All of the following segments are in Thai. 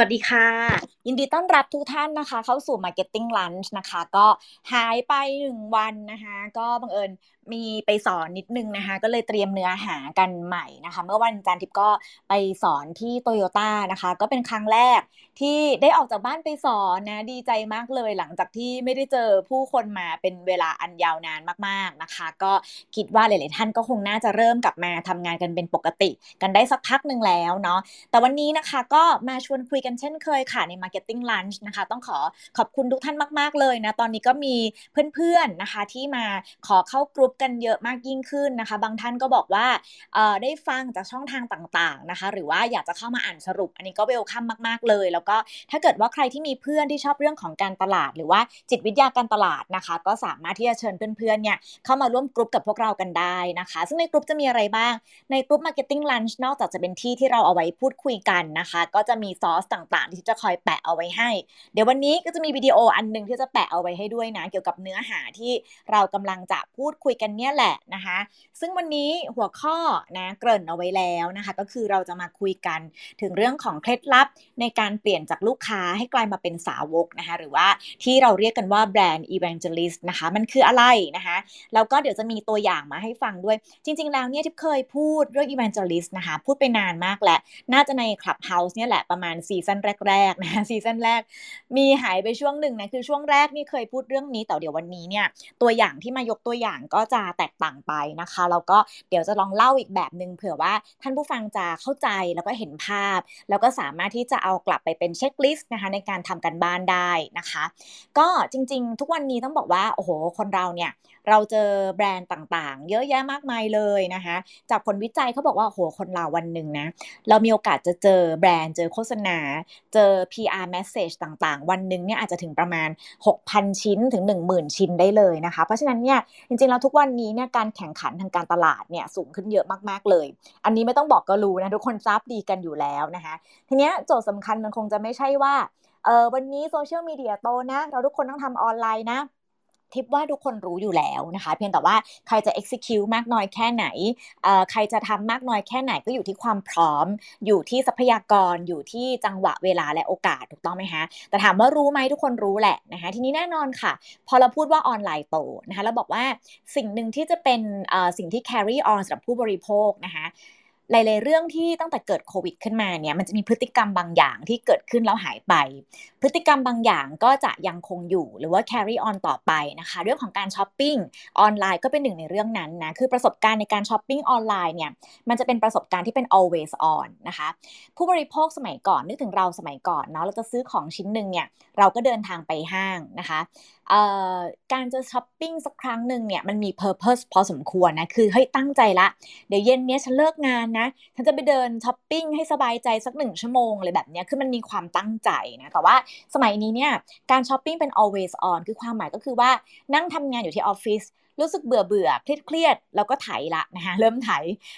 วัสดีค่ะ ยินดีต้อนรับทุกท่านนะคะ เข้าสู่ Marketing Lunch นะคะ ก็หายไปหนึ่งวันนะคะ ก็บังเอิญ มีไปสอนนิดนึงนะคะ ก็เลยเตรียมเนื้อหากันใหม่นะคะ เมื่อวันจันทร์ทิพย์ก็ไปสอนที่โตโยต้านะคะ ก็เป็นครั้งแรกที่ได้ออกจากบ้านไปสอนนะ ดีใจมากเลยหลังจากที่ไม่ได้เจอผู้คนมาเป็นเวลาอันยาวนานมากๆนะคะ ก็คิดว่าหลาย ๆ ท่านก็คงน่าจะเริ่มกลับมาทำงานกันเป็นปกติ กันได้สักพักหนึ่งแล้วเนาะแต่วันนี้นะคะก็มาชวนคุยกันเช่นเคยค่ะใน Marketing Lunch นะคะ ต้องขอขอบคุณทุกท่านมาก ๆ เลยนะตอนนี้ก็มีเพื่อน ๆ นะคะที่มาขอเข้ากรุ๊ปกันเยอะมากยิ่งขึ้นนะคะ บางท่านก็บอกว่าได้ฟังจากช่องทางต่างๆนะคะ หรือว่าอยากจะเข้ามาอ่านสรุป อันนี้ก็เวลคัมมากๆเลย แล้วก็ถ้าเกิดว่าใครที่มีเพื่อนที่ชอบเรื่องของการตลาด หรือว่าจิตวิทยาการตลาดนะคะ ก็สามารถที่จะเชิญเพื่อนๆเนี่ยเข้ามาร่วมกรุ๊ปกับพวกเรากันได้นะคะ ซึ่งในกรุ๊ปจะมีอะไรบ้างในกรุ๊ป Marketing Lunch นอกจากจะเป็นที่ที่เราเอาไว้พูดคุยกันนะคะ ก็จะมีซอสต่างๆ ที่จะคอยแปะเอาไว้ให้ เดี๋ยววันนี้ก็จะมีวิดีโออันนึงที่จะแปะเอาไว้ให้ด้วยนะเกี่ยวกับเนื้อหาที่เรากำลังจะพูดคุยกันเนี่ยแหละนะคะ ซึ่งวันนี้หัวข้อนะเกริ่นเอาไว้แล้วนะคะ ก็คือเราจะมาคุยกันถึงเรื่องของเคล็ดลับในการเปลี่ยนจากลูกค้าให้กลายมาเป็นสาวกนะคะ หรือว่าที่เราเรียกกันว่าแบรนด์ evangelist นะคะ มันคืออะไรนะคะ แล้วก็เดี๋ยวจะมีตัวอย่างมาให้ฟังด้วย จริง ๆ แล้วเนี่ยที่เคยพูดเรื่อง evangelist นะคะ พูดไปนานมากแล้วน่าจะใน Clubhouse เนี่ยแหละประมาณซีซั่นแรกๆนะซีซั่นแรก มีหายไปช่วงหนึ่งนะคือช่วงแรกนี่เคยพูดเรื่องนี้แต่เดี๋ยววันนี้เนี่ยตัวอย่างที่มายกตัวอย่างก็จะแตกต่างไปนะคะแล้วก็เดี๋ยวจะลองเล่าอีกแบบหนึ่งเผื่อว่าท่านผู้ฟังจะเข้าใจแล้วก็เห็นภาพ แล้วก็สามารถที่จะเอากลับไปเป็นเช็คลิสต์นะคะในการทำกันบ้านได้นะคะ ก็จริงๆ ทุกวันนี้ต้องบอกว่าโอ้โหคนเราเนี่ย เราเจอแบรนด์ต่างๆ เยอะแยะมากมายเลยนะคะ จากผลวิจัยเขาบอกว่าโหคนเราวันหนึ่งนะ เรามีโอกาสจะเจอแบรนด์เจอโฆษณา เจอ PR message ต่างๆ วันหนึ่งเนี่ยอาจจะถึงประมาณ 6,000 ชิ้นถึง 10,000 ชิ้นได้เลยนะคะ เพราะฉะนั้นเนี่ยจริงๆแล้วทุกวันนี้เนี่ยการแข่งขันทางการตลาดเนี่ยสูงขึ้นเยอะมากๆเลย อันนี้ไม่ต้องบอกก็รู้นะทุกคนทราบดีกันอยู่แล้วนะคะทีนี้โจทย์สำคัญมันคงจะไม่ใช่ว่าเออวันนี้โซเชียลมีเดียโตนะ เราทุกคนต้องทำออนไลน์นะ ทิปว่าทุกคนรู้อยู่แล้วนะคะ เพียงแต่ว่าใครจะ execute มากน้อยแค่ไหน ใครจะทำมากน้อยแค่ไหนก็อยู่ที่ความพร้อม อยู่ที่ทรัพยากร อยู่ที่จังหวะเวลาและโอกาสถูกต้องไหมคะแต่ถามว่ารู้ไหมทุกคนรู้แหละนะคะ ทีนี้แน่นอนค่ะ พอเราพูดว่าออนไลน์โตนะคะเราบอกว่าสิ่งหนึ่งที่จะเป็นสิ่งที่ carry on สำหรับผู้บริโภคนะคะ หลายๆเรื่องที่ตั้งแต่เกิดโควิดขึ้นมาเนี่ยมันจะมีพฤติกรรมบางอย่างที่เกิดขึ้นแล้วหายไป พฤติกรรมบางอย่างก็จะยังคงอยู่หรือว่า carry on ต่อไปนะคะ เรื่องของการช้อปปิ้งออนไลน์ก็เป็นหนึ่งในเรื่องนั้นนะคือประสบการณ์ในการช้อปปิ้งออนไลน์เนี่ยมันจะเป็นประสบการณ์ที่เป็น always on นะคะผู้บริโภคสมัยก่อนนึกถึงเราสมัยก่อนเนาะเราจะซื้อของชิ้นหนึ่งเนี่ยเราก็เดินทางไปห้างนะคะการจะช้อปปิ้งสักครั้งหนึ่งเนี่ยมันมี purpose พอสมควรนะคือเฮ้ยตั้งใจละเดี๋ยวเย็นเนี้ยฉันเลิกงานนะฉันจะไปเดินช้อปปิ้งให้สบายใจสักหนึ่งชั่วโมงอะไรแบบนี้คือมันมีความตั้งใจนะแต่ว่าสมัยนี้เนี่ยการช้อปปิ้งเป็น always on คือความหมายก็คือว่านั่งทำงานอยู่ที่ออฟฟิศ รู้สึกเบื่อเบื่อเครียดเครียดแล้วก็ไถละนะคะเริ่มไถ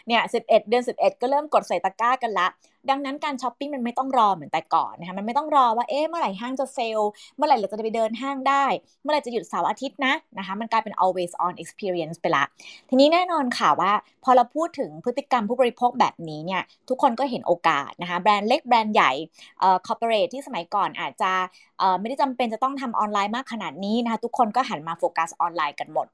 เนี่ยสิบเอ็ดเดือนสิบเอ็ดก็เริ่มกดใส่ตะกร้ากันละ ดังนั้นการช้อปปิ้งมันไม่ต้องรอเหมือนแต่ก่อนนะคะมันไม่ต้องรอว่าเอ๊ะเมื่อไหร่ห้างจะเซลล์เมื่อไหร่เราจะไปเดินห้างได้ เมื่อไหร่จะหยุดเสาร์อาทิตย์นะนะคะมันกลายเป็น always on experience ไปละ ทีนี้แน่นอนค่ะว่า พอเราพูดถึงพฤติกรรมผู้บริโภคแบบนี้เนี่ยทุกคนก็เห็นโอกาสนะคะแบรนด์เล็กแบรนด์ใหญ่เอ่อ corporate ที่สมัยก่อนอาจจะเอ่อไม่ได้จำเป็นจะต้องทำออนไลน์มากขนาดนี้นะคะทุกคนก็หันมาโฟกัสออนไลน์กันหมด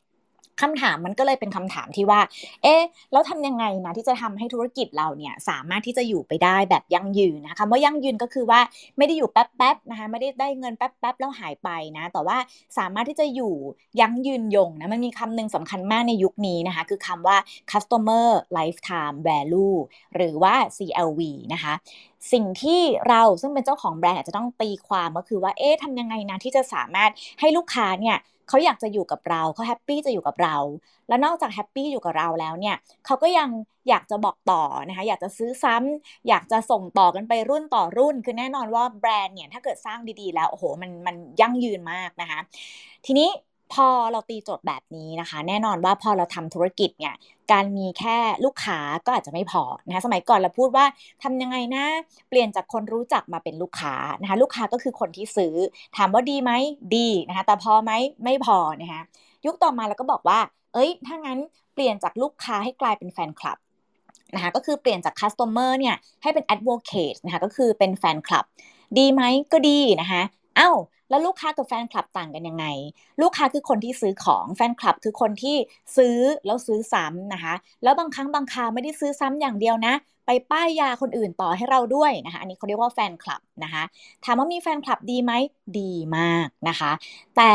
คำถามมันก็เลยเป็นคำถามที่ว่า เอ๊ะ แล้วทำยังไงนะที่จะทำให้ธุรกิจเราเนี่ยสามารถที่จะอยู่ไปได้แบบยั่งยืนนะคะคำว่ายั่งยืนก็คือว่าไม่ได้อยู่แป๊บๆนะคะไม่ได้ได้เงินแป๊บๆแล้วหายไปนะ แต่ว่าสามารถที่จะอยู่ยั่งยืนยงนะมันมีคำหนึ่งสำคัญมากในยุคนี้นะคะคือคำว่า customer lifetime value หรือว่า CLV นะคะสิ่งที่เราซึ่งเป็นเจ้าของแบรนด์อาจจะต้องตีความก็คือว่าเอ๊ะทำยังไงนะที่จะสามารถให้ลูกค้าเนี่ยเขาอยากจะอยู่กับเราเขาแฮปปี้จะอยู่กับเรา แล้วนอกจากแฮปปี้อยู่กับเราแล้วเนี่ยเขาก็ยังอยากจะบอกต่อนะคะอยากจะซื้อซ้ำอยากจะส่งต่อกันไปรุ่นต่อรุ่น คือแน่นอนว่าแบรนด์เนี่ยถ้าเกิดสร้างดีๆ แล้วโอ้โหมันมันยั่งยืนมากนะคะ ทีนี้ พอเราตีโจทย์แบบนี้นะคะ แน่นอนว่าพอเราทำธุรกิจเนี่ยการมีแค่ลูกค้าก็อาจจะไม่พอนะคะสมัยก่อนเราพูดว่าทำยังไงนะ เปลี่ยนจากคนรู้จักมาเป็นลูกค้านะคะลูกค้าก็คือคนที่ซื้อ ถามว่าดีไหมดีนะคะแต่พอไหมไม่พอนะคะยุคต่อมาเราก็บอกว่า เอ้ยถ้างั้นเปลี่ยนจากลูกค้าให้กลายเป็นแฟนคลับนะคะก็คือเปลี่ยนจาก customer เนี่ยให้เป็น advocate นะคะก็คือเป็นแฟนคลับ ดีไหมก็ดีนะคะ อ้าแล้วลูกค้ากับแฟนคลับต่างกันยังไง ลูกค้าคือคนที่ซื้อของแฟนคลับคือคนที่ซื้อแล้วซื้อซ้ำนะคะ แล้วบางครั้งบางคราวไม่ได้ซื้อซ้ำอย่างเดียวนะ ไปป้ายยาคนอื่นต่อให้เราด้วยนะคะ อันนี้เขาเรียกว่าแฟนคลับนะคะถามว่ามีแฟนคลับดีไหมดีมากนะคะ แต่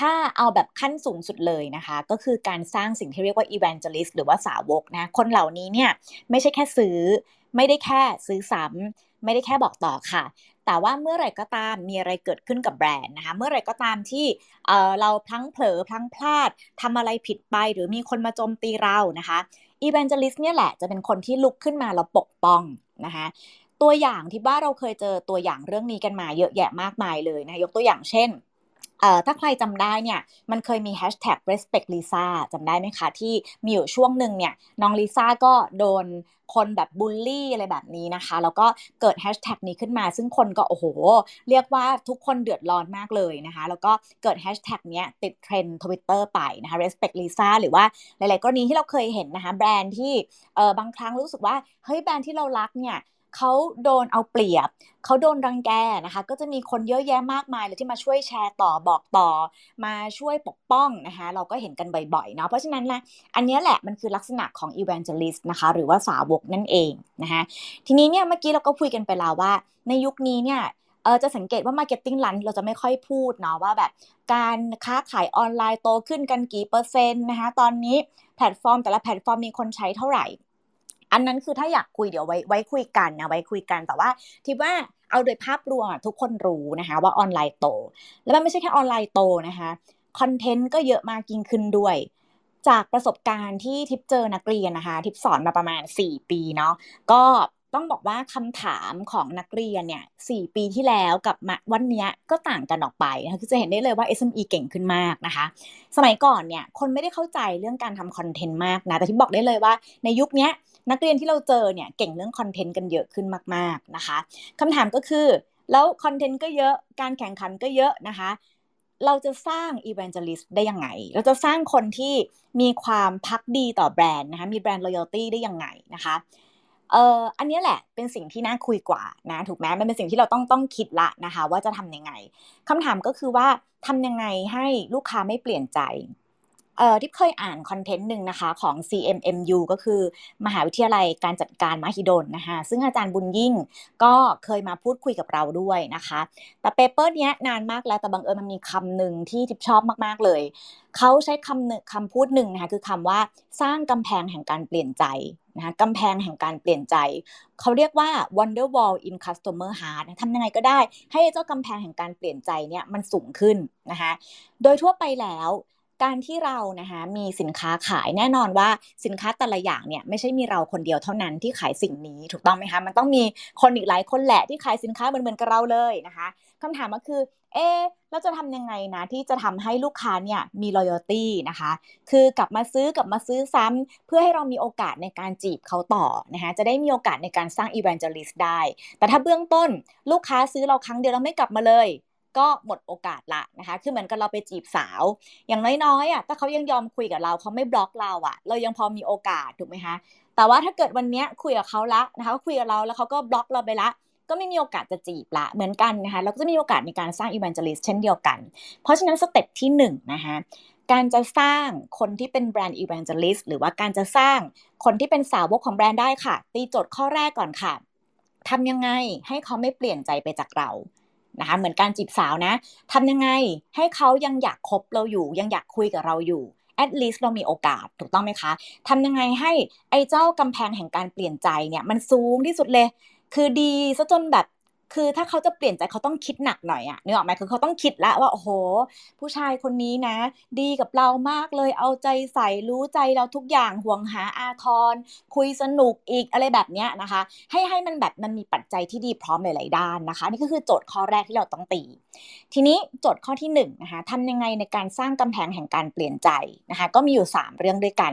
ถ้าเอาแบบขั้นสูงสุดเลยนะคะ ก็คือการสร้างสิ่งที่เรียกว่า evangelist หรือว่าสาวกนะคนเหล่านี้เนี่ยไม่ใช่แค่ซื้อ ไม่ได้แค่ซื้อซ้ำไม่ได้แค่บอกต่อค่ะ แต่ว่าเมื่อไหร่ก็ตามมีอะไรเกิดขึ้นกับแบรนด์นะคะ เมื่อไหร่ก็ตามที่เเราพลั้งเผลอพลั้งพลาดทำอะไรผิดไป หรือมีคนมาโจมตีเรานะคะ evangelist เนี่ยแหละจะเป็นคนที่ลุกขึ้นมาแล้วปกป้องนะคะตัวอย่างที่บ้านเราเคยเจอตัวอย่างเรื่องนี้กันมาเยอะแยะมากมายเลยนะยกตัวอย่างเช่น ถ้าใครจำได้เนี่ยมันเคยมีแฮชแท็ก respect Lisa จำได้ไหมคะที่มีอยู่ช่วงหนึ่งเนี่ยน้องลิซ่าก็โดนคนแบบบูลลี่อะไรแบบนี้นะคะ แล้วก็เกิดแฮชแท็กนี้ขึ้นมา ซึ่งคนก็โอ้โห เรียกว่าทุกคนเดือดร้อนมากเลยนะคะ แล้วก็เกิดแฮชแท็กนี้ติดเทรนด์ทวิตเตอร์ไปนะคะ respect Lisa หรือว่าหลาย ๆ กรณีที่เราเคยเห็นนะคะ แบรนด์ที่เออบางครั้งรู้สึกว่า เฮ้ยแบรนด์ที่เรารักเนี่ย เขาโดนเอาเปรียบ เขาโดนรังแกนะคะ ก็จะมีคนเยอะแยะมากมายเลยที่มาช่วยแชร์ต่อบอกต่อ มาช่วยปกป้องนะคะ เราก็เห็นกันบ่อยๆเนาะ เพราะฉะนั้นนะ อันนี้แหละมันคือลักษณะของ evangelist นะคะ หรือว่าสาวกนั่นเองนะคะ ทีนี้เนี่ยเมื่อกี้เราก็คุยกันไปแล้วว่า ในยุคนี้เนี่ยเออจะสังเกตว่า Marketing Lunch เราจะไม่ค่อยพูดเนาะว่าแบบ การค้าขายออนไลน์โตขึ้นกันกี่เปอร์เซ็นต์นะคะ ตอนนี้แพลตฟอร์มแต่ละแพลตฟอร์มมีคนใช้เท่าไหร่ อันนั้นคือถ้าอยากคุยเดี๋ยวไว้ไว้คุยกันนะไว้คุยกันแต่ว่าทิปว่าเอาโดยภาพรวมทุกคนรู้นะคะว่าออนไลน์โต แล้วมันไม่ใช่แค่ออนไลน์โตนะคะคอนเทนต์ก็เยอะมากยิ่งขึ้นด้วย จากประสบการณ์ที่ทิปเจอนักเรียนนะคะ ทิปสอนมาประมาณ 4 ปีเนาะก็ต้องบอกว่าคำถามของนักเรียนเนี่ยสี่ปีที่แล้วกับวันนี้ก็ต่างกันออกไปนะคะคือจะเห็นได้เลยว่า SME เก่งขึ้นมากนะคะ สมัยก่อนเนี่ยคนไม่ได้เข้าใจเรื่องการทำคอนเทนต์มากนะ แต่ที่บอกได้เลยว่าในยุคนี้ นักเรียนที่เราเจอเนี่ยเก่งเรื่องคอนเทนต์กันเยอะขึ้นมาก ๆนะคะคำถามก็คือแล้วคอนเทนต์ก็เยอะการแข่งขันก็เยอะนะคะ เราจะสร้าง evangelist ได้ยังไง เราจะสร้างคนที่มีความพักดีต่อแบรนด์นะคะมีแบรนด์ loyalty ได้ยังไงนะคะเอ่ออันนี้แหละเป็นสิ่งที่น่าคุยกว่านะถูกไหมมันเป็นสิ่งที่เราต้องต้องคิดละนะคะ ว่าจะทำยังไงคำถามก็คือว่าทำยังไงให้ลูกค้าไม่เปลี่ยนใจ เอ่อที่เคยอ่านคอนเทนต์หนึ่งนะคะของ CMMU ก็คือ มหาวิทยาลัยการจัดการมหิดลนะคะซึ่งอาจารย์บุญยิ่งก็เคยมาพูดคุยกับเราด้วยนะคะ แต่เปเปอร์นี้นานมากแล้วแต่บางเอิญมันมีคำหนึ่งที่ทิพชอบมากๆเลย เขาใช้คำหนึ่งคำพูดหนึ่งนะคะคือคำว่าสร้างกำแพงแห่งการเปลี่ยนใจนะคะกำแพงแห่งการเปลี่ยนใจ เขาเรียกว่า wonder wall in customer heart ทำยังไงก็ได้ ให้เจ้ากำแพงแห่งการเปลี่ยนใจเนี่ยมันสูงขึ้นนะคะโดยทั่วไปแล้ว การที่เรานะคะมีสินค้าขายแน่นอนว่าสินค้าแต่ละอย่างเนี่ยไม่ใช่มีเราคนเดียวเท่านั้นที่ขายสิ่งนี้ถูกต้องไหมคะมันต้องมีคนอีกหลายคนแหละที่ขายสินค้าเหมือนเหมือนกับเราเลยนะคะคำถามก็คือเอ๊เราจะทำยังไงนะที่จะทำให้ลูกค้าเนี่ยมี loyalty นะคะ คือกลับมาซื้อกลับมาซื้อซ้ำเพื่อให้เรามีโอกาสในการจีบเขาต่อนะคะจะได้มีโอกาสในการสร้าง evangelist ได้ แต่ถ้าเบื้องต้นลูกค้าซื้อเราครั้งเดียวแล้วไม่กลับมาเลย ก็หมดโอกาสละนะคะ คือเหมือนกับเราไปจีบสาว อย่างน้อยๆอะถ้าเขายังยอมคุยกับเราเขาไม่บล็อกเราอะ เรายังพอมีโอกาสถูกไหมคะ แต่ว่าถ้าเกิดวันนี้คุยกับเขาละนะคะคุยกับเราแล้วเขาก็บล็อกเราไปละ ก็ไม่มีโอกาสจะจีบละเหมือนกันนะคะเราก็จะมีโอกาสในการสร้าง evangelist เช่นเดียวกัน เพราะฉะนั้นสเต็ปที่1นนะคะการจะสร้างคนที่เป็น brand evangelist หรือว่าการจะสร้างคนที่เป็นสาวกของแบรนด์ได้ค่ะ ตีโจทย์ข้อแรกก่อนค่ะทำยังไงให้เขาไม่เปลี่ยนใจไปจากเรา นะคะเหมือนการจีบสาวนะทำยังไงให้เขายังอยากคบเราอยู่ ยังอยากคุยกับเราอยู่ at least เรามีโอกาสถูกต้องไหมคะทำยังไงให้ไอ้เจ้ากำแพงแห่งการเปลี่ยนใจเนี่ยมันสูงที่สุดเลย คือดีซะจนแบบ คือถ้าเขาจะเปลี่ยนใจเขาต้องคิดหนักหน่อยอะนึกออกไหมคือเขาต้องคิดละว่าโอ้โห ผู้ชายคนนี้นะ ดีกับเรามากเลยเอาใจใส่รู้ใจเราทุกอย่างห่วงหาอาทร คุยสนุกอีกอะไรแบบเนี้ยนะคะ ให้ให้มันแบบมันมีปัจจัยที่ดีพร้อมหลาย ๆ ด้านนะคะ นี่ก็คือโจทย์ข้อแรกที่เราต้องตี ทีนี้โจทย์ข้อที่1นนะคะทำยังไงในการสร้างกำแพงแห่งการเปลี่ยนใจนะคะ ก็มีอยู่ 3 เรื่องด้วยกัน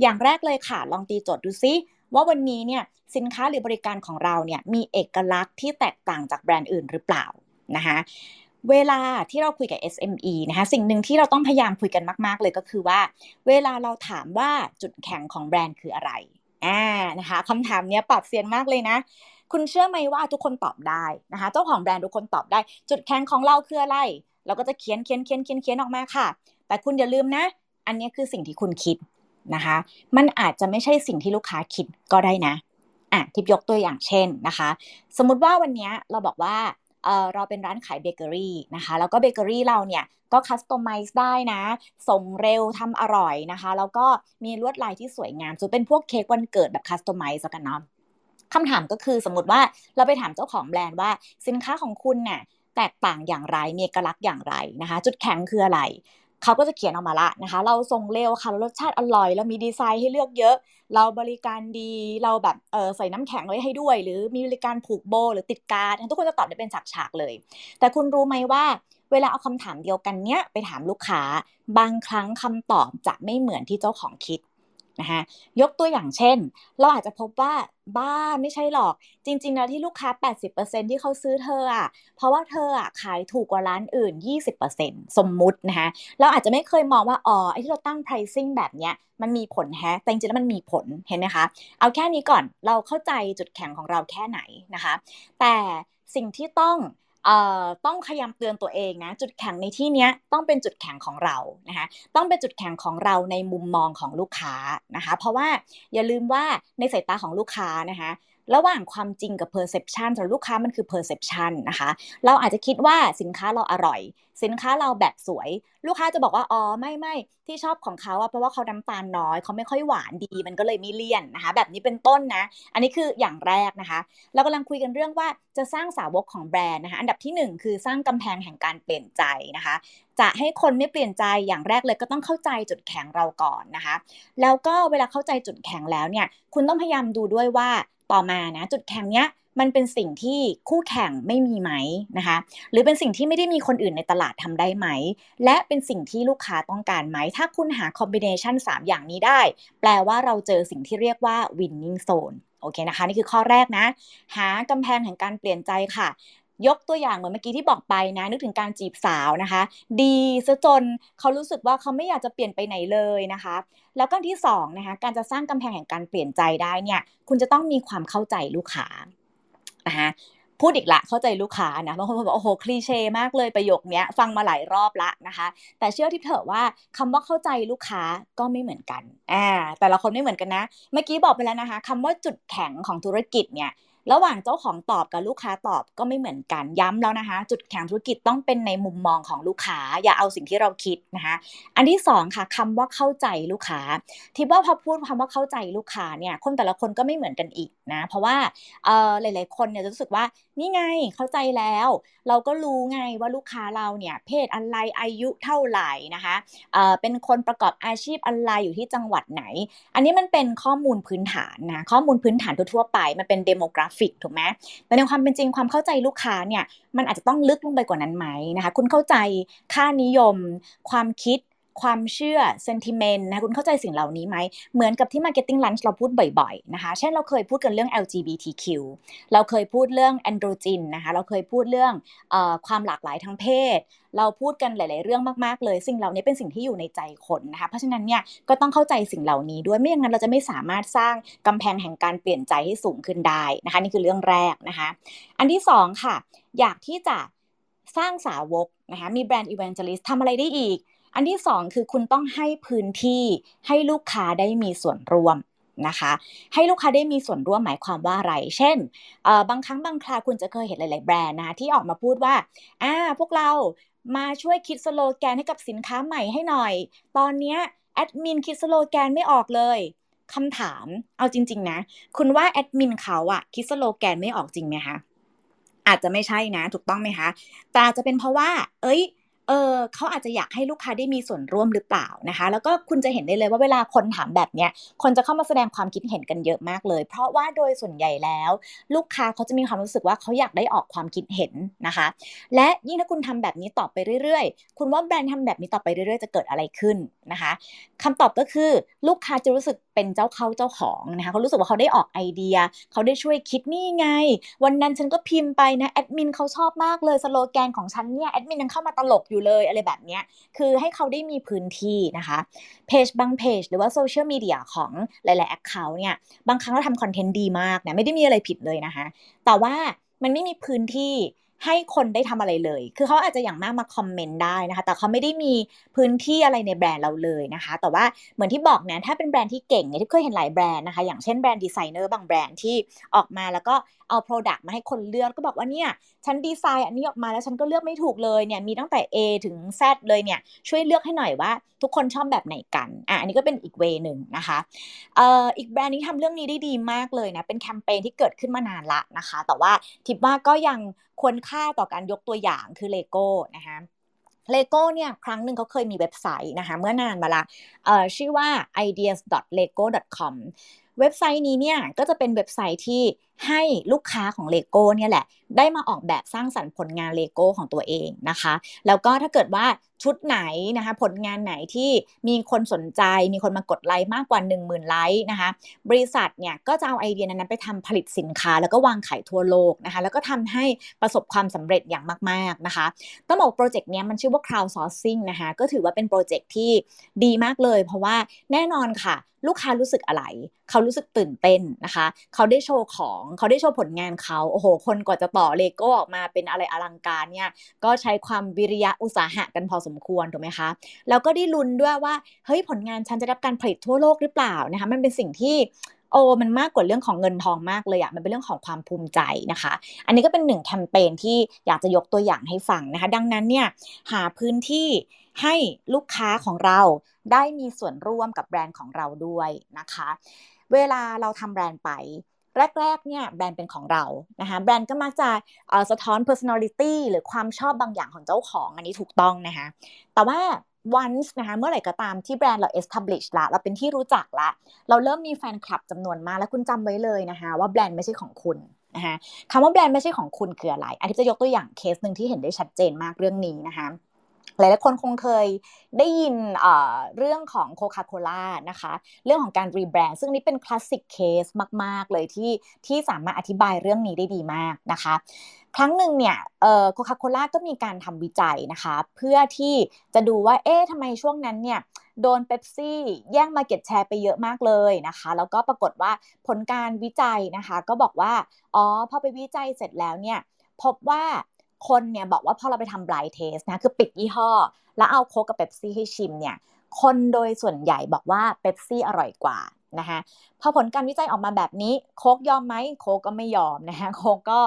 อย่างแรกเลยค่ะลองตีโจทย์ดูซิ ว่าวันนี้เนี่ยสินค้าหรือบริการของเราเนี่ยมีเอกลักษณ์ที่แตกต่างจากแบรนด์อื่นหรือเปล่านะคะเวลาที่เราคุยกับ SME นะคะสิ่งหนึ่งที่เราต้องพยายามคุยกันมาก ๆ เลยก็คือว่า เวลาเราถามว่าจุดแข็งของแบรนด์คืออะไรอ่านะคะคำถามนี้ปรับเซียนมากเลยนะ คุณเชื่อไหมว่าทุกคนตอบได้นะคะ เจ้าของแบรนด์ทุกคนตอบได้ จุดแข็งของเราคืออะไร เราก็จะเขียนเขียนเขียนเขียนเขียนออกมาค่ะ แต่คุณอย่าลืมนะ อันนี้คือสิ่งที่คุณคิด นะคะ มันอาจจะไม่ใช่สิ่งที่ลูกค้าคิดก็ได้นะอะทิปยกตัวอย่างเช่นนะคะ สมมุติว่าวันนี้เราบอกว่าเออเราเป็นร้านขายเบเกอรี่นะคะ แล้วก็เบเกอรี่เราเนี่ยก็ customize ได้นะ ส่งเร็วทำอร่อยนะคะ แล้วก็มีลวดลายที่สวยงามจะเป็นพวกเค้กวันเกิดแบบ customize กันเนาะคำถามก็คือสมมติว่าเราไปถามเจ้าของแบรนด์ว่าสินค้าของคุณเนี่ยแตกต่างอย่างไร มีเอกลักษณ์อย่างไรนะคะ จุดแข็งคืออะไร เขาก็จะเขียนออกมาละนะคะ เราส่งเร็วค่ะรสชาติอร่อยแล้วมีดีไซน์ให้เลือกเยอะ เราบริการดีเราแบบเออใส่น้ำแข็งไว้ให้ด้วย หรือมีบริการผูกโบ หรือติดการ์ดทุกคนจะตอบได้เป็นฉากๆเลย แต่คุณรู้ไหมว่าเวลาเอาคำถามเดียวกันเนี้ยไปถามลูกค้า บางครั้งคำตอบจะไม่เหมือนที่เจ้าของคิด นะคะยกตัวอย่างเช่น เราอาจจะพบว่าบ้าไม่ใช่หรอก จริงๆแล้วที่ลูกค้า 80%ที่เขาซื้อเธออะเพราะว่าเธออะขายถูกกว่าร้านอื่น 20%สมมุตินะคะเราอาจจะไม่เคยมองว่าอ๋อไอ้ที่เราตั้ง pricing แบบเนี้ยมันมีผลแฮะแต่จริงๆแล้วมันมีผลเห็นไหมคะเอาแค่นี้ก่อนเราเข้าใจจุดแข็งของเราแค่ไหนนะคะ แต่สิ่งที่ต้อง ต้องพยายามเตือนตัวเองนะจุดแข็งในที่นี้ต้องเป็นจุดแข็งของเรานะคะต้องเป็นจุดแข็งของเราในมุมมองของลูกค้านะคะ เพราะว่าอย่าลืมว่าในสายตาของลูกค้านะคะ ระหว่างความจริงกับ perception สำหรับลูกค้ามันคือ perception นะคะ เราอาจจะคิดว่าสินค้าเราอร่อย สินค้าเราแบบสวย ลูกค้าจะบอกว่า อ๋อ ไม่ไม่ที่ชอบของเขาอะเพราะว่าเขาน้ำตาลน้อย เขาไม่ค่อยหวานดี มันก็เลยไม่เลี่ยนนะคะ แบบนี้เป็นต้นนะ อันนี้คืออย่างแรกนะคะ เรากำลังคุยกันเรื่องว่าจะสร้างสาวกของแบรนด์นะคะ อันดับที่ 1 คือสร้างกำแพงแห่งการเปลี่ยนใจนะคะ จะให้คนไม่เปลี่ยนใจอย่างแรกเลยก็ต้องเข้าใจจุดแข็งเราก่อนนะคะ แล้วก็เวลาเข้าใจจุดแข็งแล้วเนี่ย คุณต้องพยายามดูด้วยว่า ต่อมานะจุดแข็งเนี้ยมันเป็นสิ่งที่คู่แข่งไม่มีไหมนะคะ หรือเป็นสิ่งที่ไม่ได้มีคนอื่นในตลาดทำได้ไหม และเป็นสิ่งที่ลูกค้าต้องการไหม ถ้าคุณหาคอมบิเนชัน3 อย่างนี้ได้ แปลว่าเราเจอสิ่งที่เรียกว่า winning zone โอเคนะคะ นี่คือข้อแรกนะ หากำแพงแห่งการเปลี่ยนใจค่ะ ยกตัวอย่างเหมือนเมื่อกี้ที่บอกไปนะ นึกถึงการจีบสาวนะคะ ดีซะจนเขารู้สึกว่าเขาไม่อยากจะเปลี่ยนไปไหนเลยนะคะ แล้วก็ที่2นะคะการจะสร้างกำแพงแห่งการเปลี่ยนใจได้เนี่ยคุณจะต้องมีความเข้าใจลูกค้านะคะพูดอีกละเข้าใจลูกค้านะบางคนบอกโอ้โหคลีเช่มากเลยประโยคนี้ฟังมาหลายรอบละนะคะ แต่เชื่อที่เถอะว่าคำว่าเข้าใจลูกค้าก็ไม่เหมือนกันอ่าแต่ละคนไม่เหมือนกันนะ เมื่อกี้บอกไปแล้วนะคะคำว่าจุดแข็งของธุรกิจเนี่ย ระหว่างเจ้าของตอบกับลูกค้าตอบก็ไม่เหมือนกันย้ำแล้วนะคะ จุดแข็งธุรกิจต้องเป็นในมุมมองของลูกค้า อย่าเอาสิ่งที่เราคิดนะคะอันที่2ค่ะคำว่าเข้าใจลูกค้าที่ว่าพอพูดคำว่าเข้าใจลูกค้าเนี่ยคนแต่ละคนก็ไม่เหมือนกันอีกนะเพราะว่าเออหลาย ๆ คนเนี่ยจะรู้สึกว่านี่ไงเข้าใจแล้ว เราก็รู้ไงว่าลูกค้าเราเนี่ยเพศอะไรอายุเท่าไหร่นะคะเออเป็นคนประกอบอาชีพอะไรอยู่ที่จังหวัดไหน อันนี้มันเป็นข้อมูลพื้นฐานนะข้อมูลพื้นฐานทั่วๆไปมันเป็น demographic ถูกไหมแต่ในความเป็นจริงความเข้าใจลูกค้าเนี่ยมันอาจจะต้องลึกลงไปกว่านั้นไหมนะคะ คุณเข้าใจค่านิยม ความคิด ความเชื่อ sentiment นะคุณเข้าใจสิ่งเหล่านี้ไหม เหมือนกับที่ marketing lunch เราพูดบ่อยๆนะคะเช่นเราเคยพูดกันเรื่อง LGBTQ เราเคยพูดเรื่อง androgen นะคะเราเคยพูดเรื่องอความหลากหลายทางเพศ เราพูดกันหลาย ๆ เรื่องมากๆเลย สิ่งเหล่านี้เป็นสิ่งที่อยู่ในใจคนนะคะเพราะฉะนั้นเนี่ยก็ต้องเข้าใจสิ่งเหล่านี้ด้วยไม่อย่างนั้นเราจะไม่สามารถสร้างกำแพงแห่งการเปลี่ยนใจให้สูงขึ้นได้นะคะนี่คือเรื่องแรกนะคะ อันที่2ค่ะ อยากที่จะสร้างสาวกนะคะมีแบรนด์ evangelist ทำอะไรได้อีก อันที่ 2 คือคุณต้องให้พื้นที่ให้ลูกค้าได้มีส่วนร่วมนะคะให้ลูกค้าได้มีส่วนร่วมหมายความว่าอะไร เช่น บางครั้งบางคราคุณจะเคยเห็นหลาย ๆ แบรนด์นะที่ออกมาพูดว่าอ่าพวกเรามาช่วยคิดสโลแกนให้กับสินค้าใหม่ให้หน่อย ตอนนี้แอดมินคิดสโลแกนไม่ออกเลยคำถาม เอาจริง ๆ นะ คุณว่าแอดมินเขาอะคิดสโลแกนไม่ออกจริงไหมคะอาจจะไม่ใช่นะ ถูกต้องไหมคะ แต่จะเป็นเพราะว่า เอ้ย เออเขาอาจจะอยากให้ลูกค้าได้มีส่วนร่วมหรือเปล่านะคะ แล้วก็คุณจะเห็นได้เลยว่าเวลาคนถามแบบเนี้ยคนจะเข้ามาแสดงความคิดเห็นกันเยอะมากเลย เพราะว่าโดยส่วนใหญ่แล้ว ลูกค้าเขาจะมีความรู้สึกว่าเขาอยากได้ออกความคิดเห็นนะคะ และยิ่งถ้าคุณทำแบบนี้ต่อไปเรื่อยๆ คุณว่าแบรนด์ทำแบบนี้ต่อไปเรื่อยๆ จะเกิดอะไรขึ้นนะคะคำตอบก็คือลูกค้าจะรู้สึกเป็นเจ้าเข้าเจ้าของนะคะเขารู้สึกว่าเขาได้ออกไอเดีย เขาได้ช่วยคิดนี่ไง วันนั้นฉันก็พิมพ์ไปนะแอดมินเขาชอบมากเลยสโลแกนของฉันเนี่ยแอดมินยังเข้ามาตลกอยู่อยู่เลยอะไรแบบเนี้ยคือให้เขาได้มีพื้นที่นะคะเพจบางเพจหรือว่าโซเชียลมีเดียของหลายๆ account เนี่ยบางครั้งเราทำคอนเทนต์ดีมากนะไม่ได้มีอะไรผิดเลยนะคะแต่ว่ามันไม่มีพื้นที่ ให้คนได้ทำอะไรเลย คือเขาอาจจะอย่างมากมาคอมเมนต์ได้นะคะ แต่เขาไม่ได้มีพื้นที่อะไรในแบรนด์เราเลยนะคะ แต่ว่าเหมือนที่บอกนะถ้าเป็นแบรนด์ที่เก่งเนี่ยที่เคยเห็นหลายแบรนด์นะคะ อย่างเช่นแบรนด์ดีไซเนอร์บางแบรนด์ที่ออกมาแล้วก็เอา Product มาให้คนเลือกก็บอกว่าเนี่ยฉันดีไซน์อันนี้ออกมาแล้วฉันก็เลือกไม่ถูกเลยเนี่ยมีตั้งแต่ A ถึง Z เลยเนี่ยช่วยเลือกให้หน่อยว่า ทุกคนชอบแบบไหนกันอะอันนี้ก็เป็นอีก way หนึ่งนะคะเอ่ออีกแบรนด์นี้ทำเรื่องนี้ได้ดีมากเลยนะเป็นแคมเปญที่เกิดขึ้นมานานละนะคะ แต่ว่าทิปว่าก็ยัง ควรค่าต่อการยกตัวอย่างคือเลโก้นะคะเลโก้เนี่ยครั้งหนึ่งเขาเคยมีเว็บไซต์นะคะเมื่อนานมาละชื่อว่า ideas.lego.com เว็บไซต์นี้เนี่ยก็จะเป็นเว็บไซต์ที่ ให้ลูกค้าของเลโก้เนี่ยแหละ ได้มาออกแบบสร้างสรรค์ผลงานเลโก้ของตัวเองนะคะ แล้วก็ถ้าเกิดว่าชุดไหนนะคะ ผลงานไหนที่มีคนสนใจ มีคนมากดไลค์มากกว่า 1 0,000ไลค์นะคะ บริษัทเนี่ยก็จะเอาไอเดียนั้นไปทำผลิตสินค้า แล้วก็วางขายทั่วโลกนะคะ แล้วก็ทำให้ประสบความสำเร็จอย่างมาก ๆ นะคะ ต้องบอกโปรเจกต์นี้มันชื่อว่า crowdsourcing นะคะ ก็ถือว่าเป็นโปรเจกต์ที่ดีมากเลย เพราะว่าแน่นอนค่ะ ลูกค้ารู้สึกอะไร เขารู้สึกตื่นเต้นนะคะ เขาได้โชว์ของเขาได้โชว์ผลงานเขาโอ้โห คนกว่าจะต่อเลโก้ออกมาเป็นอะไรอลังการเนี่ยก็ใช้ความวิริยะอุตสาหะกันพอสมควรถูกไหมคะ แล้วก็ได้ลุ้นด้วยว่าเฮ้ยผลงานฉันจะรับการผลิตทั่วโลกหรือเปล่านะคะมันเป็นสิ่งที่โอ้มันมากกว่าเรื่องของเงินทองมากเลยอะมันเป็นเรื่องของความภูมิใจนะคะ อันนี้ก็เป็นหนึ่งแคมเปญที่อยากจะยกตัวอย่างให้ฟังนะคะ ดังนั้นเนี่ยหาพื้นที่ให้ลูกค้าของเราได้มีส่วนร่วมกับแบรนด์ของเราด้วยนะคะ เวลาเราทำแบรนด์ไป แรกๆเนี่ยแบรนด์เป็นของเรานะคะแบรนด์ก็มักจะสะท้อน personality หรือความชอบบางอย่างของเจ้าของอันนี้ถูกต้องนะคะแต่ว่า once นะคะเมื่อไหร่ก็ตามที่แบรนด์เรา establish ละเราเป็นที่รู้จักละเราเริ่มมีแฟนคลับจำนวนมากแล้วคุณจำไว้เลยนะคะว่าแบรนด์ไม่ใช่ของคุณนะคะคำว่าแบรนด์ไม่ใช่ของคุณคืออะไรอันนี้จะยกตัวอย่างเคสหนึ่งที่เห็นได้ชัดเจนมากเรื่องนี้นะคะ หลายๆคนคงเคยได้ยินเรื่องของโคคาโคล่านะคะ เรื่องของการรีแบรนด์ซึ่งนี้เป็น classic case มาก ๆ เลยที่ที่สามารถอธิบายเรื่องนี้ได้ดีมากนะคะ ครั้งหนึ่งเนี่ยโคคาโคล่าก็มีการทำวิจัยนะคะ เพื่อที่จะดูว่าเอ๊ะทำไมช่วงนั้นเนี่ยโดนเป๊ปซี่แย่ง market share ไปเยอะมากเลยนะคะ แล้วก็ปรากฏว่าผลการวิจัยนะคะ ก็บอกว่า อ๋อ พอไปวิจัยเสร็จแล้วเนี่ย พบว่า คนเนี่ยบอกว่าพอเราไปทำ blind test นะคือปิดยี่ห้อ แล้วเอาโค้กกับเป๊ปซี่ให้ชิมเนี่ยคนโดยส่วนใหญ่บอกว่าเป๊ปซี่อร่อยกว่านะคะพอผลการวิจัยออกมาแบบนี้โค้กยอมไหมโค้กก็ไม่ยอมนะคะโค้กก็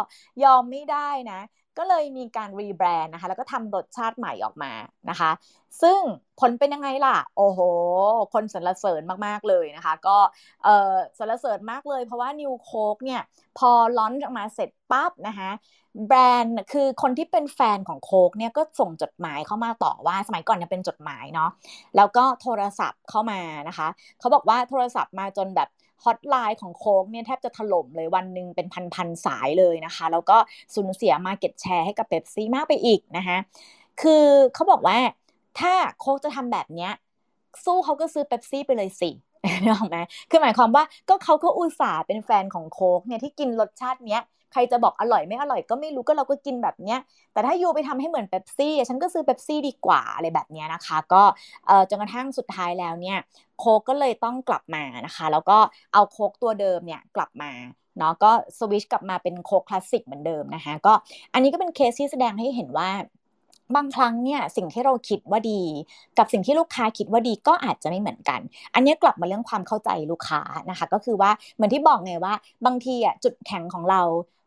ยอมไม่ได้นะ ก็เลยมีการรีแบรนด์นะคะ แล้วก็ทำรสชาติใหม่ออกมานะคะ ซึ่งผลเป็นยังไงล่ะ โอ้โห คนสรรเสริญมาก ๆ เลยนะคะ ก็เออสรรเสริญมากเลย เพราะว่า New Coke เนี่ย พอ launch ออกมาเสร็จปั๊บนะคะแบรนด์คือคนที่เป็นแฟนของโค้กเนี่ยก็ส่งจดหมายเข้ามาต่อว่าสมัยก่อนเนี่ยเป็นจดหมายเนาะแล้วก็โทรศัพท์เข้ามานะคะ เขาบอกว่าโทรศัพท์มาจนแบบ ฮอตไลน์ของโค้กเนี่ยแทบจะถล่มเลยวันหนึ่งเป็นพันๆสายเลยนะคะ แล้วก็สูญเสีย market share ให้กับเป๊ปซี่มากไปอีกนะคะคือเขาบอกว่าถ้าโค้กจะทำแบบเนี้ยสู้เขาก็ซื้อเป๊ปซี่ไปเลยสินึกออกไหมคือหมายความว่าก็เขาก็อุตส่าห์เป็นแฟนของโค้กเนี่ยที่กินรสชาติเนี้ย ใครจะบอกอร่อยไม่อร่อยก็ไม่รู้ก็เราก็กินแบบเนี้ย แต่ถ้า you ไปทำให้เหมือนเป๊ปซี่ฉันก็ซื้อเป๊ปซี่ดีกว่าอะไรแบบเนี้ยนะคะ ก็จนกระทั่งสุดท้ายแล้วเนี่ยโค้กก็เลยต้องกลับมานะคะ แล้วก็เอาโคกตัวเดิมเนี่ยกลับมาเนาะก็สวิชกลับมาเป็นโคคลาสสิกเหมือนเดิมนะคะก็อันนี้ก็เป็นเคสที่แสดงให้เห็นว่าบางครั้งเนี่ยสิ่งที่เราคิดว่าดี กับสิ่งที่ลูกค้าคิดว่าดีก็อาจจะไม่เหมือนกัน อันนี้กลับมาเรื่องความเข้าใจลูกค้านะคะ ก็คือว่าเหมือนที่บอกไงว่า บางทีอะจุดแข็งของเรา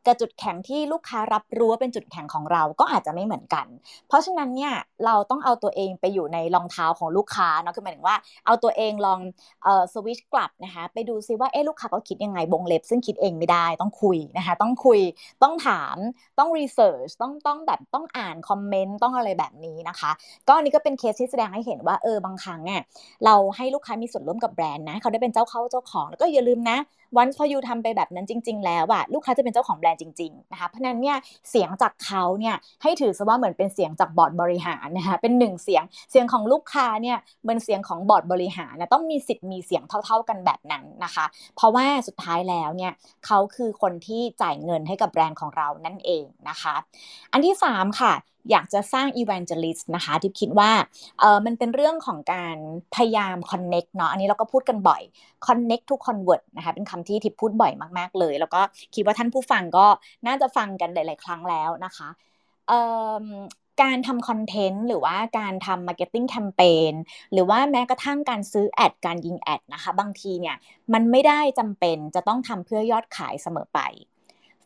กับจุดแข็งที่ลูกค้ารับรู้ว่าเป็นจุดแข็งของเราก็อาจจะไม่เหมือนกัน เพราะฉะนั้นเนี่ยเราต้องเอาตัวเองไปอยู่ในรองเท้าของลูกค้าเนาะคือหมายถึงว่าเอาตัวเองลองเอ่อสวิชกลับนะคะไปดูซิว่าเอ๊ะลูกค้าเขาคิดยังไงวงเล็บ ซึ่งคิดเองไม่ได้ต้องคุยนะคะต้องคุยต้องถามต้อง research ต้องต้องแบบต้องอ่าน comment ต้องอะไรแบบนี้นะคะ ก็อันนี้ก็เป็นเคสที่แสดงให้เห็นว่าเออบางครั้งเนี่ยเราให้ลูกค้ามีส่วนร่วมกับแบรนด์นะเขาได้เป็นเจ้าเข้าเจ้าของแล้วก็อย่าลืมนะวันพอ you ทำไปแบบนั้นจริง ๆ แล้วอะลูกค้าจะเป็นเจ้าของแบรนด์จริงๆนะคะเพราะนั้นเนี่ยเสียงจากเขาเนี่ยให้ถือซะว่าเหมือนเป็นเสียงจากบอร์ดบริหารนะคะเป็นหนึ่งเสียงเสียงของลูกค้าเนี่ยเหมือนเสียงของบอร์ดบริหารนะต้องมีสิทธิ์มีเสียงเท่า ๆกันแบบนั้นนะคะ เพราะว่าสุดท้ายแล้วเนี่ยเขาคือคนที่จ่ายเงินให้กับแบรนด์ของเรานั่นเองนะคะ อันที่ 3 ค่ะ อยากจะสร้าง evangelist นะคะทิพคิดว่าเออมันเป็นเรื่องของการพยายาม connect เนาะอันนี้เราก็พูดกันบ่อย connect to convert นะคะเป็นคำที่ทิพพูดบ่อยมาก ๆ เลย แล้วก็คิดว่าท่านผู้ฟังก็น่าจะฟังกันหลาย ๆ ครั้งแล้วนะคะการทำ content หรือว่าการทำ marketing แคมเปญหรือว่าแม้กระทั่งการซื้อ ad การยิง ad นะคะ บางทีเนี่ยมันไม่ได้จำเป็นจะต้องทำเพื่อยอดขายเสมอไป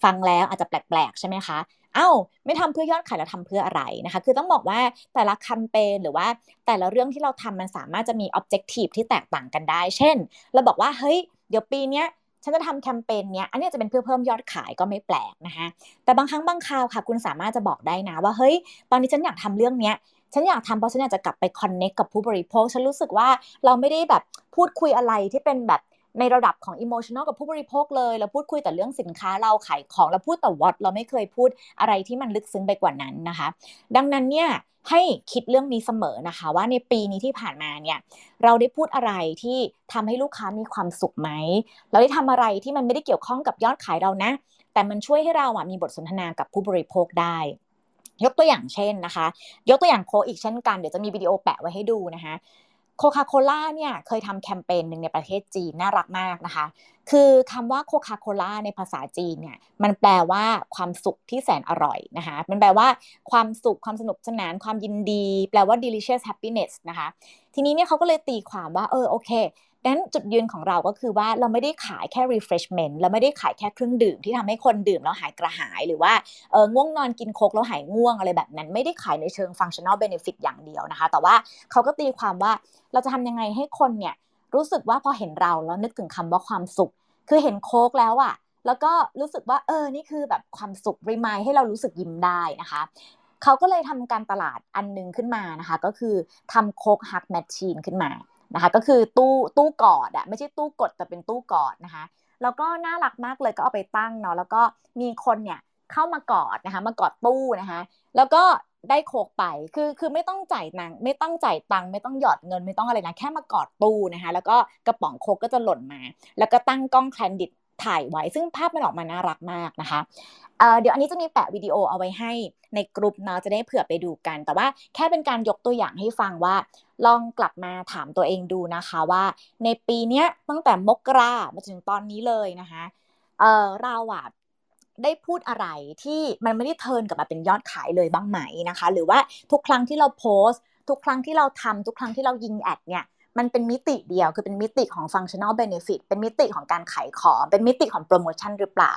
ฟังแล้วอาจจะแปลกๆ ใช่ไหมคะเอ้าไม่ทำเพื่อยอดขายแล้วทำเพื่ออะไรนะคะ คือต้องบอกว่าแต่ละแคมเปญหรือว่าแต่ละเรื่องที่เราทำมันสามารถจะมี objective ที่แตกต่างกันได้ เช่น เราบอกว่าเฮ้ยเดี๋ยวปีนี้ฉันจะทำแคมเปญเนี้ย อันนี้จะเป็นเพื่อเพิ่มยอดขายก็ไม่แปลกนะคะแต่บางครั้งบางคราวค่ะ คุณสามารถจะบอกได้นะว่า เฮ้ย ตอนนี้ฉันอยากทำเรื่องเนี้ย ฉันอยากทำเพราะฉันอยากจะกลับไปคอนเน็กกับผู้บริโภค ฉันรู้สึกว่าเราไม่ได้แบบพูดคุยอะไรที่เป็นแบบ ในระดับของอิโมชันอลกับผู้บริโภคเลยเราพูดคุยแต่เรื่องสินค้าเราขายของเราพูดแต่วอตเราไม่เคยพูดอะไรที่มันลึกซึ้งไปกว่านั้นนะคะ ดังนั้นเนี่ยให้คิดเรื่องนี้เสมอนะคะ ว่าในปีนี้ที่ผ่านมาเนี่ยเราได้พูดอะไรที่ทำให้ลูกค้ามีความสุขไหมเราได้ทำอะไรที่มันไม่ได้เกี่ยวข้องกับยอดขายเรานะ แต่มันช่วยให้เราอะมีบทสนทนากับผู้บริโภคได้ยกตัวอย่างเช่นนะคะ ยกตัวอย่างโคอีกเช่นกัน เดี๋ยวจะมีวิดีโอแปะไว้ให้ดูนะคะ โคคาโคล่าเนี่ยเคยทำแคมเปญหนึ่งในประเทศจีนน่ารักมากนะคะ คือคำว่าโคคาโคล่าในภาษาจีนเนี่ยมันแปลว่าความสุขที่แสนอร่อยนะคะมันแปลว่าความสุขความสนุกสนานความยินดี แปลว่า delicious happiness นะคะ ทีนี้เนี่ยเขาก็เลยตีความว่าเออโอเค ดังนั้นจุดยืนของเราก็คือว่าเราไม่ได้ขายแค่ refreshment เราไม่ได้ขายแค่เครื่องดื่มที่ทำให้คนดื่มแล้วหายกระหายหรือว่าเออง่วงนอนกินโคกแล้วหายง่วงอะไรแบบนั้น ไม่ได้ขายในเชิง functional benefit อย่างเดียวนะคะ แต่ว่าเขาก็ตีความว่าเราจะทำยังไงให้คนเนี่ยรู้สึกว่าพอเห็นเราแล้วนึกถึงคำว่าความสุข คือเห็นโคกแล้วอะแล้วก็รู้สึกว่าเออนี่คือแบบความสุขรีมายให้เรารู้สึกยิ้มได้นะคะเขาก็เลยทำการตลาดอันนึงขึ้นมานะคะ ก็คือทำโคกฮักแมชชีนขึ้นมา นะคะ ก็คือตู้ตู้กอดอะไม่ใช่ตู้กดแต่เป็นตู้กอดนะคะ แล้วก็น่ารักมากเลยก็เอาไปตั้งเนาะแล้วก็มีคนเนี่ยเข้ามากอดนะคะ มากอดตู้นะคะ แล้วก็ได้โคกไปคือคือไม่ต้องจ่ายนังไม่ต้องจ่ายตังค์ไม่ต้องหยอดเงินไม่ต้องอะไรนะแค่มากอดตู้นะคะ แล้วก็กระป๋องโคกก็จะหล่นมา แล้วก็ตั้งกล้องแคนดิด ถ่ายไว้ซึ่งภาพมันออกมาน่ารักมากนะคะเเดี๋ยวอันนี้จะมีแปะวิดีโอเอาไว้ให้ในกลุ่มเนาะจะได้เผื่อไปดูกัน แต่ว่าแค่เป็นการยกตัวอย่างให้ฟังว่า ลองกลับมาถามตัวเองดูนะคะว่า ในปีนี้ตั้งแต่มกรามาถึงตอนนี้เลยนะคะเเราอะได้พูดอะไรที่มันไม่ได้เทินกลับมาเป็นยอดขายเลยบ้างไหมนะคะ หรือว่าทุกครั้งที่เราโพสต์ทุกครั้งที่เราทำทุกครั้งที่เรายิงแอดเนี่ย มันเป็นมิติเดียวคือเป็นมิติของ functional benefit เป็นมิติของการขายของเป็นมิติของโปรโมชั่นหรือเปล่า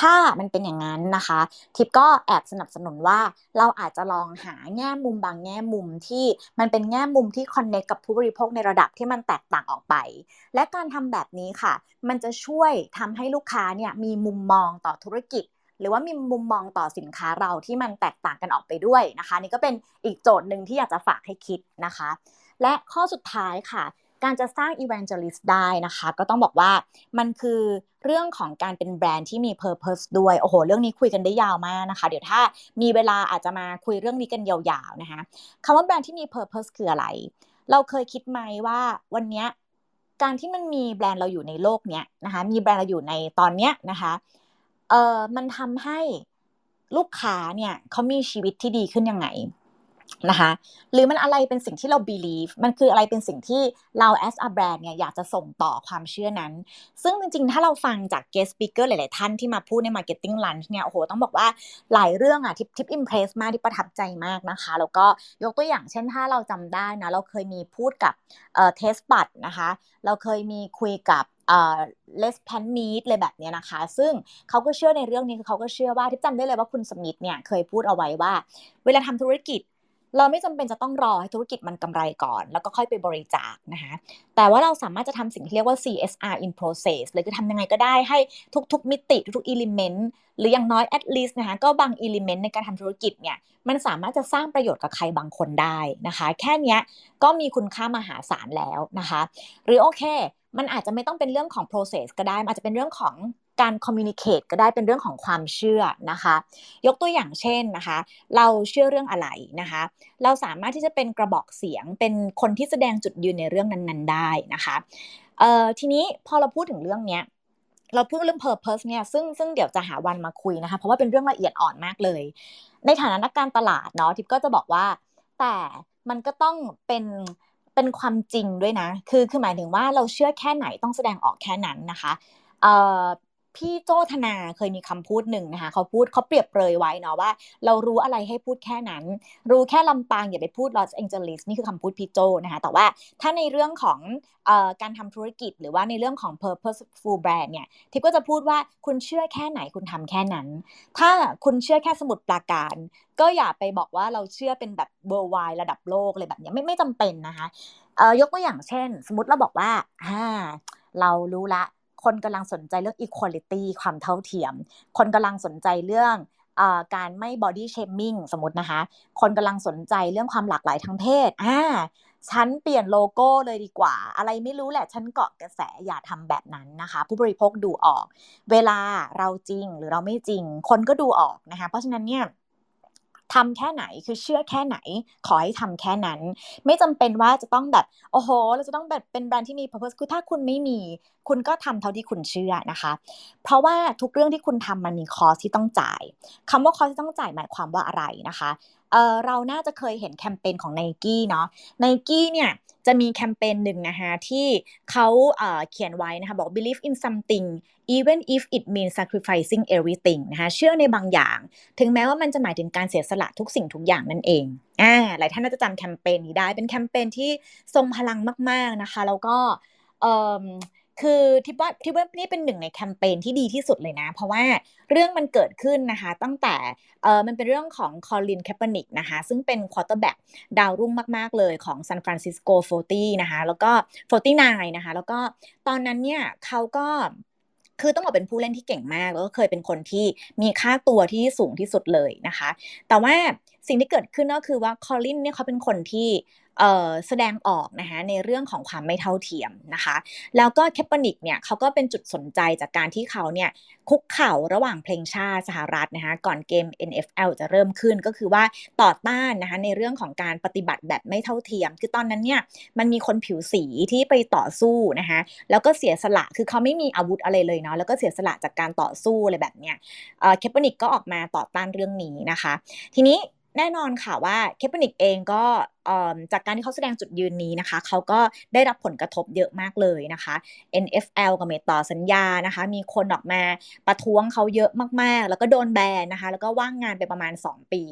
ถ้ามันเป็นอย่างนั้นนะคะ ทิปก็แอบสนับสนุนว่าเราอาจจะลองหาแง่มุมบางแง่มุมที่มันเป็นแง่มุมที่คอนเนคกับผู้บริโภคในระดับที่มันแตกต่างออกไป และการทำแบบนี้ค่ะ มันจะช่วยทำให้ลูกค้าเนี่ยมีมุมมองต่อธุรกิจหรือว่ามีมุมมองต่อสินค้าเราที่มันแตกต่างกันออกไปด้วยนะคะ นี่ก็เป็นอีกโจทย์หนึ่งที่อยากจะฝากให้คิดนะคะ และข้อสุดท้ายค่ะ การจะสร้าง evangelist ได้นะคะ ก็ต้องบอกว่ามันคือเรื่องของการเป็นแบรนด์ที่มี purpose ด้วย โอ้โห เรื่องนี้คุยกันได้ยาวมากนะคะ เดี๋ยวถ้ามีเวลาอาจจะมาคุยเรื่องนี้กันยาวๆนะคะคำว่าแบรนด์ที่มี purpose คืออะไร เราเคยคิดไหมว่าวันนี้การที่มันมีแบรนด์เราอยู่ในโลกเนี้ยนะคะ มีแบรนด์เราอยู่ในตอนเนี้ยนะคะ เอ่อ มันทำให้ลูกค้าเนี่ยเขามีชีวิตที่ดีขึ้นยังไง นะคะหรือมันอะไรเป็นสิ่งที่เรา believe มันคืออะไรเป็นสิ่งที่เรา as a brand เนี่ยอยากจะส่งต่อความเชื่อนั้น ซึ่งจริงๆ ถ้าเราฟังจาก guest speaker หลายๆ ท่านที่มาพูดใน marketing lunch เนี่ยโอ้โหต้องบอกว่าหลายเรื่องอะทิปทิป impress มากที่ประทับใจมากนะคะ แล้วก็ยกตัวอย่างเช่นถ้าเราจำได้นะ เราเคยมีพูดกับเอ่อ test bud นะคะ เราเคยมีคุยกับเอ่อ less pan meet เลยแบบนี้นะคะ ซึ่งเขาก็เชื่อในเรื่องนี้คือเขาก็เชื่อว่าที่จำได้เลยว่าคุณสมิธเนี่ยเคยพูดเอาไว้ว่า เวลาทำธุรกิจ เราไม่จำเป็นจะต้องรอให้ธุรกิจมันกำไรก่อน แล้วก็ค่อยไปบริจาคนะคะแต่ว่าเราสามารถจะทำสิ่งที่เรียกว่า CSR in process เลยคือทำยังไงก็ได้ให้ทุกๆ มิติทุกๆ element หรืออย่างน้อย at least นะคะก็บาง element ในการทำธุรกิจเนี่ยมันสามารถจะสร้างประโยชน์กับใครบางคนได้นะคะ แค่นี้ก็มีคุณค่ามหาศาลแล้วนะคะ หรือโอเค มันอาจจะไม่ต้องเป็นเรื่องของ process ก็ได้อาจจะเป็นเรื่องของ การคอมมิวนิเคตก็ได้เป็นเรื่องของความเชื่อนะคะ ยกตัวอย่างเช่นนะคะ เราเชื่อเรื่องอะไรนะคะ เราสามารถที่จะเป็นกระบอกเสียงเป็นคนที่แสดงจุดยืนในเรื่องนั้น ๆ ได้นะคะเอ่อทีนี้พอเราพูดถึงเรื่องเนี้ยเราพูดเรื่อง purpose เนี่ยซึ่งซึ่งเดี๋ยวจะหาวันมาคุยนะคะ เพราะว่าเป็นเรื่องละเอียดอ่อนมากเลย ในฐานะนักการตลาดเนาะทิพก็จะบอกว่า แต่มันก็ต้องเป็นเป็นความจริงด้วยนะ คือคือหมายถึงว่าเราเชื่อแค่ไหนต้องแสดงออกแค่นั้นนะคะเอ่อ พี่โจธนาเคยมีคำพูดหนึ่งนะคะเขาพูดเขาเปรียบเปรยไว้เนาะว่า เรารู้อะไรให้พูดแค่นั้น รู้แค่ลำปางอย่าไปพูดลอสแองเจลิสนี่คือคำพูดพี่โจนะคะแต่ว่าถ้าในเรื่องของอการทำธุรกิจ หรือว่าในเรื่องของ purposeful brand เนี่ยทิพก็จะพูดว่าคุณเชื่อแค่ไหนคุณทำแค่นั้น ถ้าคุณเชื่อแค่สมุดปราการ ก็อย่าไปบอกว่าเราเชื่อเป็นแบบ worldwide ระดับโลกเลยแบบนี้ไม่ไม่จำเป็นนะคะยกตัวอย่างเช่น สมมติเราบอกว่าอ่าเรารู้ละ คนกำลังสนใจเรื่อง equality ความเท่าเทียม คนกำลังสนใจเรื่องอการไม่ body shaming สมมตินะคะ คนกำลังสนใจเรื่องความหลากหลายทางเพศอ่าฉันเปลี่ยนโลโก้เลยดีกว่า อะไรไม่รู้แหละฉันเกาะกระแสอย่าทำแบบนั้นนะคะ ผู้บริโภคดูออก เวลาเราจริงหรือเราไม่จริง คนก็ดูออกนะคะ เพราะฉะนั้นเนี่ย ทำแค่ไหนคือเชื่อแค่ไหน ขอให้ทำแค่นั้น ไม่จำเป็นว่าจะต้องแบบโอ้โห เราจะต้องแบบเป็นแบรนด์ที่มี purpose คือถ้าคุณไม่มี คุณก็ทำเท่าที่คุณเชื่อนะคะ เพราะว่าทุกเรื่องที่คุณทำมันมีคอสที่ต้องจ่ายคำว่าคอสที่ต้องจ่ายหมายความว่าอะไรนะคะ เออเราน่าจะเคยเห็นแคมเปญของ n i กี้เนาะ n i กี้เนี่ยจะมีแคมเปญหนึ่งนะคะที่เขาเเขียนไว้นะคะบอก believe in something even if it means sacrificing everything นะคะเชื่อในบางอย่าง ถึงแม้ว่ามันจะหมายถึงการเสียสละทุกสิ่งทุกอย่างนั่นเองอ่าหลายท่านน่าจะจำแคมเปญนี้ได้เป็นแคมเปญที่ทรงพลังมาก ๆนะคะ แล้วก็เออ คือทิพย์ว่าทิพย์ว่านี่เป็นหนึ่งในแคมเปญที่ดีที่สุดเลยนะ เพราะว่าเรื่องมันเกิดขึ้นนะคะ ตั้งแต่เออมันเป็นเรื่องของคอลินแคปเปนิกนะคะ ซึ่งเป็น quarterback ดาวรุ่งมาก ๆ เลยของซานฟรานซิสโก Forty นะคะ แล้วก็ Forty Niners นะคะ แล้วก็ตอนนั้นเนี่ยเขาก็คือต้องบอกเป็นผู้เล่นที่เก่งมาก แล้วก็เคยเป็นคนที่มีค่าตัวที่สูงที่สุดเลยนะคะ แต่ว่าสิ่งที่เกิดขึ้นก็คือว่าคอลินเนี่ยเขาเป็นคนที่ แสดงออกนะคะในเรื่องของความไม่เท่าเทียมนะคะ แล้วก็แคปปนิกเนี่ยเขาก็เป็นจุดสนใจจากการที่เขาเนี่ยคุกเข่าระหว่างเพลงชาติสหรัฐนะคะก่อนเกม NFL จะเริ่มขึ้นก็คือว่าต่อต้านนะคะในเรื่องของการปฏิบัติแบบไม่เท่าเทียม คือตอนนั้นเนี่ยมันมีคนผิวสีที่ไปต่อสู้นะคะแล้วก็เสียสละคือเขาไม่มีอาวุธอะไรเลยเนาะแล้วก็เสียสละจากการต่อสู้อะไรแบบเนี้ยเคปปนิกก็ออกมาต่อต้านเรื่องนี้นะคะ ทีนี้แน่นอนค่ะว่าเคปนิกเองก็จากการที่เขาแสดงจุดยืนนี้นะคะ เขาก็ได้รับผลกระทบเยอะมากเลยนะคะ NFL กับเมต่อสัญญานะคะ มีคนออกมาประท้วงเขาเยอะมากๆ แล้วก็โดนแบนนะคะ แล้วก็ว่างงานไปประมาณ 2 ปี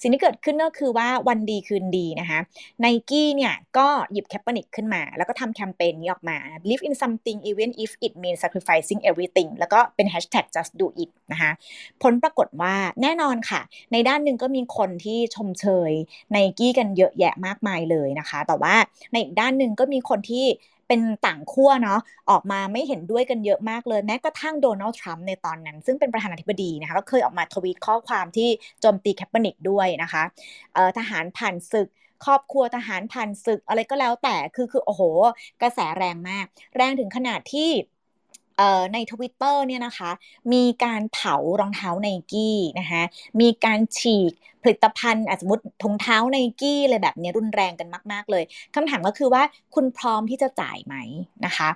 สิ่งที่เกิดขึ้นก็คือว่าวันดีคืนดีนะคะไนกี้เนี่ยก็หยิบแคปเปนิกขึ้นมา แล้วก็ทำแคมเปญนี้ออกมา believe in something even if it means sacrificing everything แล้วก็เป็น hashtag just do it นะคะ ผลปรากฏว่าแน่นอนค่ะ ในด้านหนึ่งก็มีคนที่ชมเชยไนกี้กันเยอะแยะมากมายเลยนะคะ แต่ว่าในอีกด้านหนึ่งก็มีคนที่เป็นต่างขั้วเนาะออกมาไม่เห็นด้วยกันเยอะมากเลย แม้กระทั่งโดนัลด์ทรัมป์ในตอนนั้น ซึ่งเป็นประธานาธิบดีนะคะก็เคยออกมาทวีตข้อความที่โจมตีแคปเปนิกด้วยนะคะทหารผ่านศึกครอบครัวทหารผ่านศึกอะไรก็แล้วแต่คือคือโอ้โห กระแสแรงมาก แรงถึงขนาดที่ ในทวิตเตอร์เนี่ยนะคะ มีการเผารองเท้าไนกี้นะคะมีการฉีกผลิตภัณฑ์สมมติถุงเท้าไนกี้อะไรแบบนี้รุนแรงกันมาก ๆ เลยคำถามก็คือว่าคุณพร้อมที่จะจ่ายไหมนะคะ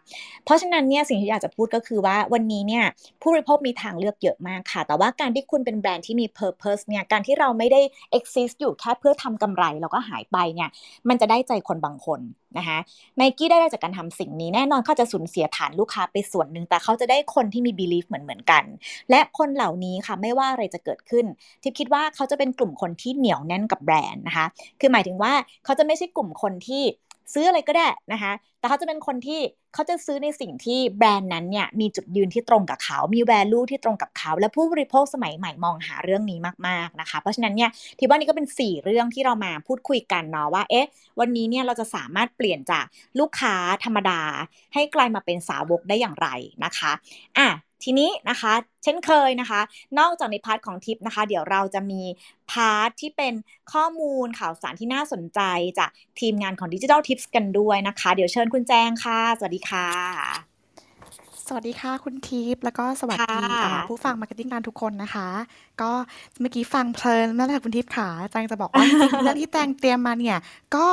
เพราะฉะนั้นเนี่ยสิ่งที่อยากจะพูดก็คือว่าวันนี้เนี่ยผู้บริโภคมีทางเลือกเยอะมากค่ะ แต่ว่าการที่คุณเป็นแบรนด์ที่มี purpose เนี่ยการที่เราไม่ได้ exist อยู่แค่เพื่อทำกำไรแล้วก็หายไปเนี่ยมันจะได้ใจคนบางคนนะคะไนกี้ได้จากการทำสิ่งนี้แน่นอนเขาจะสูญเสียฐานลูกค้าไปส่วนหนึ่งแต่เขาจะได้คนที่มี belief เหมือนเหมือนกัน และคนเหล่านี้ค่ะไม่ว่าอะไรจะเกิดขึ้น ทิพคิดว่าเขาจะเป็นกลุ่มคนที่เหนียวแน่นกับแบรนด์นะคะ คือหมายถึงว่าเขาจะไม่ใช่กลุ่มคนที่ซื้ออะไรก็ได้นะคะ แต่เขาจะเป็นคนที่เขาจะซื้อในสิ่งที่แบรนด์นั้นเนี่ยมีจุดยืนที่ตรงกับเขา มี value ที่ตรงกับเขา และผู้บริโภคสมัยใหม่มองหาเรื่องนี้มากๆนะคะ เพราะฉะนั้นเนี่ยที่ว่านี่ก็เป็น 4 เรื่องที่เรามาพูดคุยกันเนาะว่า เอ๊ะ วันนี้เนี่ยเราจะสามารถเปลี่ยนจากลูกค้าธรรมดา ให้กลายมาเป็นสาวกได้อย่างไรนะคะ อะ ทีนี้นะคะ เช่นเคยนะคะ นอกจากใน part ของทิพย์นะคะ เดี๋ยวเราจะมี part ที่เป็นข้อมูลข่าวสารที่น่าสนใจจากทีมงานของ Digital Tips กันด้วยนะคะ เดี๋ยวเชิญคุณแจงค่ะ สวัสดีค่ะ สวัสดีค่ะคุณทิพย์แล้วก็สวัสดีผู้ฟังมาร์เก็ตติ้งการทุกคนนะคะ ก็เมื่อกี้ฟังเพลินมากเลยคุณทิพย์ค่ะแจงจะบอกว่าเรื่องที่แจงเตรียมมาเนี่ยก็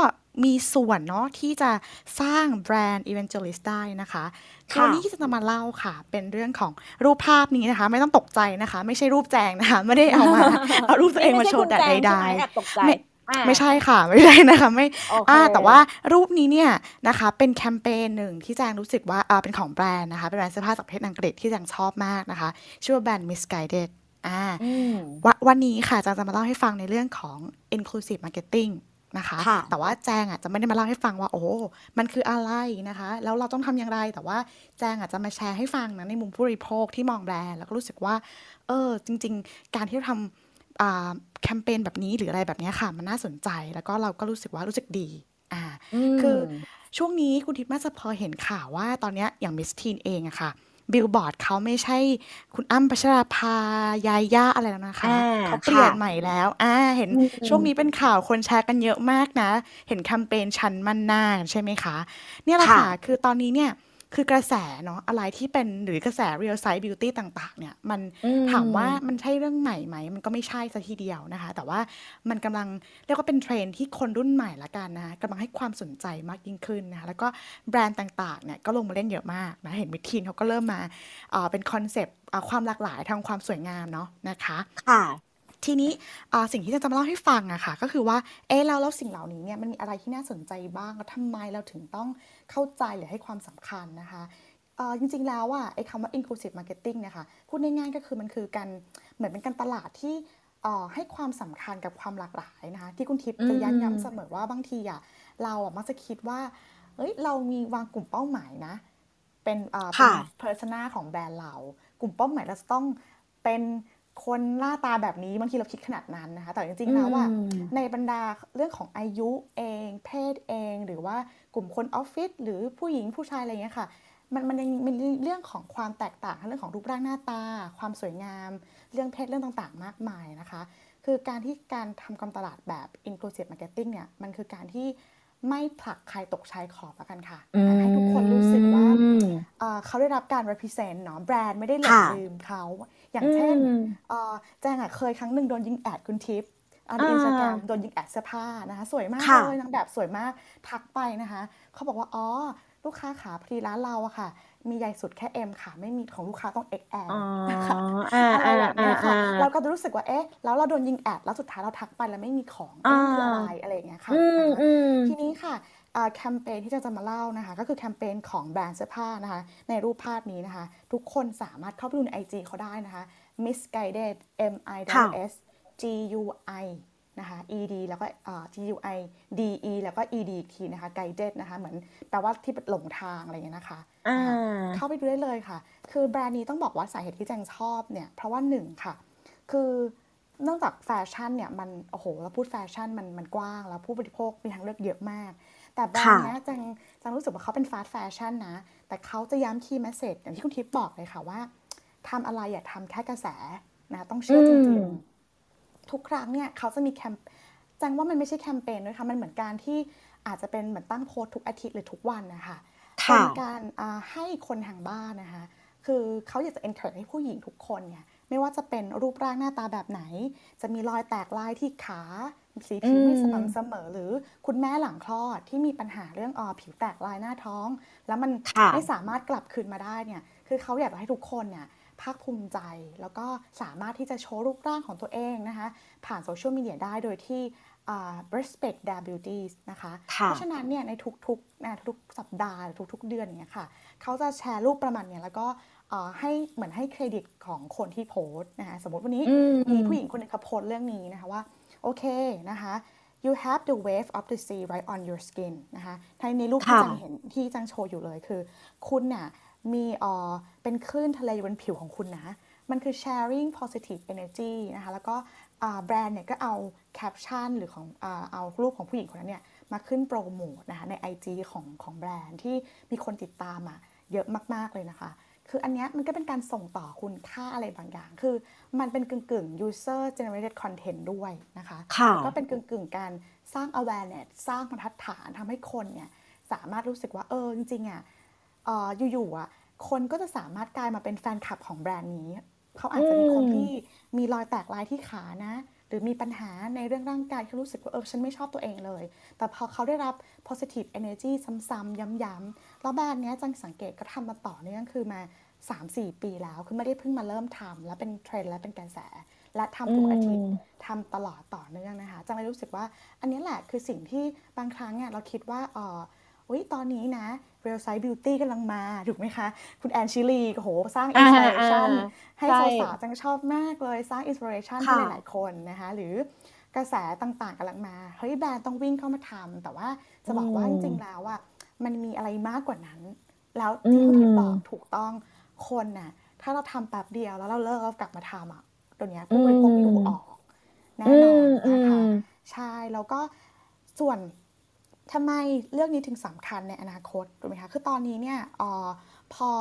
มีส่วนเนาะที่จะสร้างแบรนด์ evangelist ได้นะคะคือค่ะวันนี้ที่จะมาเล่าค่ะ เป็นเรื่องของรูปภาพนี้นะคะ ไม่ต้องตกใจนะคะ ไม่ใช่รูปแจงนะคะ ไม่ได้เอามาเอารูปตัวเองมาโชว์แต่ไใช่คุณแจใดงช่ไหมแอบตกใจไม่อ่าๆไม่ใช่ค่ะ ไม่ใช่นะคะไม่โอเคอ่าแต่ว่ารูปนี้เนี่ยนะคะ เป็นแคมเปญหนึ่งที่แจงรู้สึกว่าอ่าเป็นของแบรนด์นะคะ เป็นแบรนด์เสื้อผ้าจากประเทศอังกฤษที่แจงชอบมากนะคะ ชื่อว่าแบรนด์ Misguided อ่าอืมวะวันนี้ค่ะแจงจะมาเล่าให้ฟังในเรื่องของ inclusive marketing นะคะค่ะแต่ว่าแจงอะจะไม่ได้มาเล่าให้ฟังว่า โอ้มันคืออะไรนะคะ แล้วเราต้องทำอย่างไร แต่ว่าแจงอะจะมาแชร์ให้ฟังนะในมุมผู้บริโภคที่มองแบรนด์แล้วก็รู้สึกว่า เออ จริง ๆ การที่เราทำอ่าแคมเปญแบบนี้หรืออะไรแบบเนี้ยค่ะ มันน่าสนใจ แล้วก็เราก็รู้สึกว่ารู้สึกดี อ่า คือช่วงนี้คุณทิพย์น่าจะพอเห็นข่าวว่าตอนเนี้ยอย่างมิสทีนเองอะค่ะ บิลบอร์ดเขาไม่ใช่คุณอ้ำพัชราภายาย่าอะไรแล้วนะคะอ่าเขาเปลี่ยนค่ะใหม่แล้วอ่าเห็นอืมช่วงนี้เป็นข่าวคนแชร์กันเยอะมากนะ เห็นแคมเปญชันมันหน้าใช่ไหมคะ เนี่ยแหละค่ะ คือตอนนี้เนี่ย คือกระแสเนาะอะไรที่เป็นหรือกระแส real size beauty ต่าง ๆ เนี่ย มันอืมถามว่ามันใช่เรื่องใหม่ไหม มันก็ไม่ใช่ซะทีเดียวนะคะ แต่ว่ามันกำลังเรียกว่าเป็นเทรนด์ที่คนรุ่นใหม่ละกันนะคะกำลังให้ความสนใจมากยิ่งขึ้นนะคะแล้วก็แบรนด์ต่างๆเนี่ยก็ลงมาเล่นเยอะมากนะเห็นมิสทีนเขาก็เริ่มมาเอ่อเป็นคอนเซปต์ความหลากหลายทางความสวยงามเนาะนะคะค่ะทีนี้อ่าสิ่งที่จะมาเล่าให้ฟังอะค่ะก็คือว่าเอ๊ะแล้วแล้วสิ่งเหล่านี้เนี่ยมันมีอะไรที่น่าสนใจบ้างแล้วทำไมเราถึงต้อง เข้าใจหรือให้ความสำคัญนะคะเอ่อจริงๆ แล้วอะไอ้คำว่า inclusive marketing เนี่ยค่ะพูดง่ายๆก็คือมันคือการเหมือนเป็นการตลาดที่เอ่อให้ความสำคัญกับความหลากหลายนะคะที่คุณทิพย์จะอืมย้ำย้ำเสมอว่าบางทีอะเราอะมักจะคิดว่าเอ้ยเรามีวางกลุ่มเป้าหมายนะ เป็นเอ่อเป็นค่ะ persona ของแบรนด์เรา กลุ่มเป้าหมายเราจะต้องเป็น คนหน้าตาแบบนี้บางทีเราคิดขนาดนั้นนะคะ แต่จริงๆแล้วว่าอืมในบรรดาเรื่องของอายุเอง เพศเอง หรือว่ากลุ่มคนออฟฟิศหรือผู้หญิงผู้ชายอะไรอย่างเงี้ยค่ะ มันมันยังมีเรื่องของความแตกต่างทั้งเรื่องของรูปร่างหน้าตา ความสวยงาม เรื่องเพศเรื่องต่างๆ มากมายนะคะ คือการที่การทำการตลาดแบบ inclusive marketing เนี่ยมันคือการที่ไม่ผลักใครตกชายขอบแล้วกันค่ะอืมให้ทุกคนรู้สึกว่าอืม เอ่อเขาได้รับการ represent เนาะแบรนด์ไม่ได้หลงค่ะลืมเขา อย่างเช่นอืมเอ่อแจงอะเคยครั้งหนึ่งโดนยิงแอดคุณทิพย์อ่าในอ่าอินสตาแกรมโดนยิงแอดเสื้อผ้านะคะ สวยมากค่ะเลยนางแบบสวยมากทักไปนะคะ เขาบอกว่า อ๋อ ลูกค้าขาพอดีร้านเราอะค่ะ มีใหญ่สุดแค่ M ค่ะ ไม่มีของลูกค้าต้อง XL อ๋อนะคะอ่าอะไรอ่าแบบเนี้อ่ายค่ะอ่าเราก็จะรู้สึกว่าเอ๊ะแล้วเราโดนยิงแอดแล้วสุดท้ายเราทักไปแล้วไม่มีของเอ๊ะมันคืออะไรอะไรอย่างเงี้ยค่ะอืมนะคะอืมทีนี้ค่ะอ่า แคมเปญที่จะจะมาเล่านะคะ ก็คือแคมเปญของแบรนด์เสื้อผ้านะคะ ในรูปภาพนี้นะคะ ทุกคนสามารถเข้าไปดูใน IG เขาได้นะคะ Missguided m i ค่ะ s g u i นะคะ ed แล้วก็อ่า g u i d e แล้วก็ ed อีกทีนะคะ guided นะคะเหมือนแปลว่าที่หลงทางอะไรอย่างเงี้ยนะคะอ่านะคะเข้าไปดูได้เลยค่ะ คือแบรนด์นี้ต้องบอกว่าสาเหตุที่แจงชอบเนี่ย เพราะว่าหนึ่งค่ะ คือเนื่องจากแฟชั่นเนี่ยมันโอ้โหเราพูดแฟชั่นมันมันกว้าง แล้วผู้บริโภคมีทางเลือกเยอะมาก แต่แบรนด์เนี้ยแจงแจงรู้สึกว่าเขาเป็น fast fashion นะ แต่เขาจะย้ำ key message อย่างที่คุณทิพย์บอกเลยค่ะว่าทำอะไรอย่าทำแค่กระแสนะต้องเชื่อจริงๆ อืม ทุกครั้งเนี่ยเขาจะมีแคมแจงว่ามันไม่ใช่แคมเปญด้วยค่ะ มันเหมือนการที่อาจจะเป็นเหมือนตั้งโพสต์ทุกอาทิตย์หรือทุกวันนะคะเป็ค่ะ การอ่าให้คนทางบ้านนะคะ คือเขาอยากจะ encourage ให้ผู้หญิงทุกคนเนี่ย ไม่ว่าจะเป็นรูปร่างหน้าตาแบบไหน จะมีรอยแตกลายที่ขาสีผิวไม่อืมสม่ำเสมอหรือคุณแม่หลังคลอดที่มีปัญหาเรื่องออผิวแตกลายหน้าท้อง แล้วมันค่ะไม่สามารถกลับคืนมาได้เนี่ยคือเขาอยากจะให้ทุกคนเนี่ยภาคภูมิใจ แล้วก็สามารถที่จะโชว์รูปร่างของตัวเองนะคะผ่านโซเชียลมีเดียได้โดยที่อ่า respect their beauties นะคะค่ะเพราะฉะนั้นเนี่ยในทุกๆนะทุกๆสัปดาห์หรือทุกๆ เดือนอย่างเงี้ยค่ะ เขาจะแชร์รูปประมาณเนี้ยแล้วก็เอ่อ ให้เหมือนให้เครดิตของคนที่โพสต์นะคะสมมติวันนี้อืมมีผู้หญิงคนหนึงเขาโพสต์เรื่องนี้นะคะว่าโอเคนะคะ you have the wave of the sea right on your skin นะคะในในรูปที่ค่ะจังเห็นที่จังโชว์อยู่เลยคือ คุณน่ะมีเอ่อเป็นคลื่นทะเลอยู่บนผิวของคุณนะ มันคือ sharing positive energy นะคะ แล้วก็อ่าแบรนด์เนี่ยก็เอาแคปชั่นหรือของอ่าเอารูปของผู้หญิงคนนั้นเนี่ยมาขึ้นโปรโมทนะคะใน IG ของของแบรนด์ที่มีคนติดตามอะเยอะมาก ๆ เลยนะคะ คืออันเนี้ยมันก็เป็นการส่งต่อคุณค่าอะไรบางอย่าง คือมันเป็นกึ่งกึ่งๆ user generated content ด้วยนะคะค่ะแล้วก็เป็นกึ่งกึ่งๆการสร้าง awareness สร้างบรรทัดฐานทำให้คนเนี่ยสามารถรู้สึกว่าเออจริงๆอะเอ่ออยู่ๆอะคนก็จะสามารถกลายมาเป็นแฟนคลับของแบรนด์นี้ เขาอาจจะมีคนอืมที่มีรอยแตกลายที่ขานะห รือรือมีปัญหาในเรื่องร่างกายที่รู้สึกว่าเออฉันไม่ชอบตัวเองเลย แต่พอเขาได้รับ positive energy ซ้ำๆย้ำๆแล้วแบรนด์นี้จังสังเกตก็ทำมาต่อเนื่องคือมา 3-4 ปีแล้ว คือไม่ได้เพิ่งมาเริ่มทำแล้วเป็นเทรนด์และเป็นกระแส และทำทุกอาทิตย์ทำตลอดต่อเนื่องนะคะ แจงเลยรู้สึกว่า อันนี้แหละคือสิ่งที่บางครั้งเนี่ยเราคิดว่าเอออุ้ยตอนนี้นะ Real Size Beauty กำลังมา ถูกไหมคะ คุณแอนชิลีโห สร้าง inspiration ให้สาวๆแจงชอบมากเลย สร้าง inspiration ให้หลายๆคนนะคะ หรือกระแสต่างๆกำลังมาเฮ้ยแบรนด์ต้องวิ่งเข้ามาทำแต่ว่าจะบอกว่าจริงๆแล้วอะมันมีอะไรมากกว่านั้น แล้วที่คุณบอกถูกต้องคนน่ะถ้าเราทำแป๊บเดียวแล้วเราเลิกเรากลับมาทำอะตัวเนี้ยผู้บริโภคดูออกแน่นอนนะคะใช่แล้วก็ส่วน ทำไมเรื่องนี้ถึงสำคัญในอนาคตถูกไหมคะคือตอนนี้เนี่ยออพอ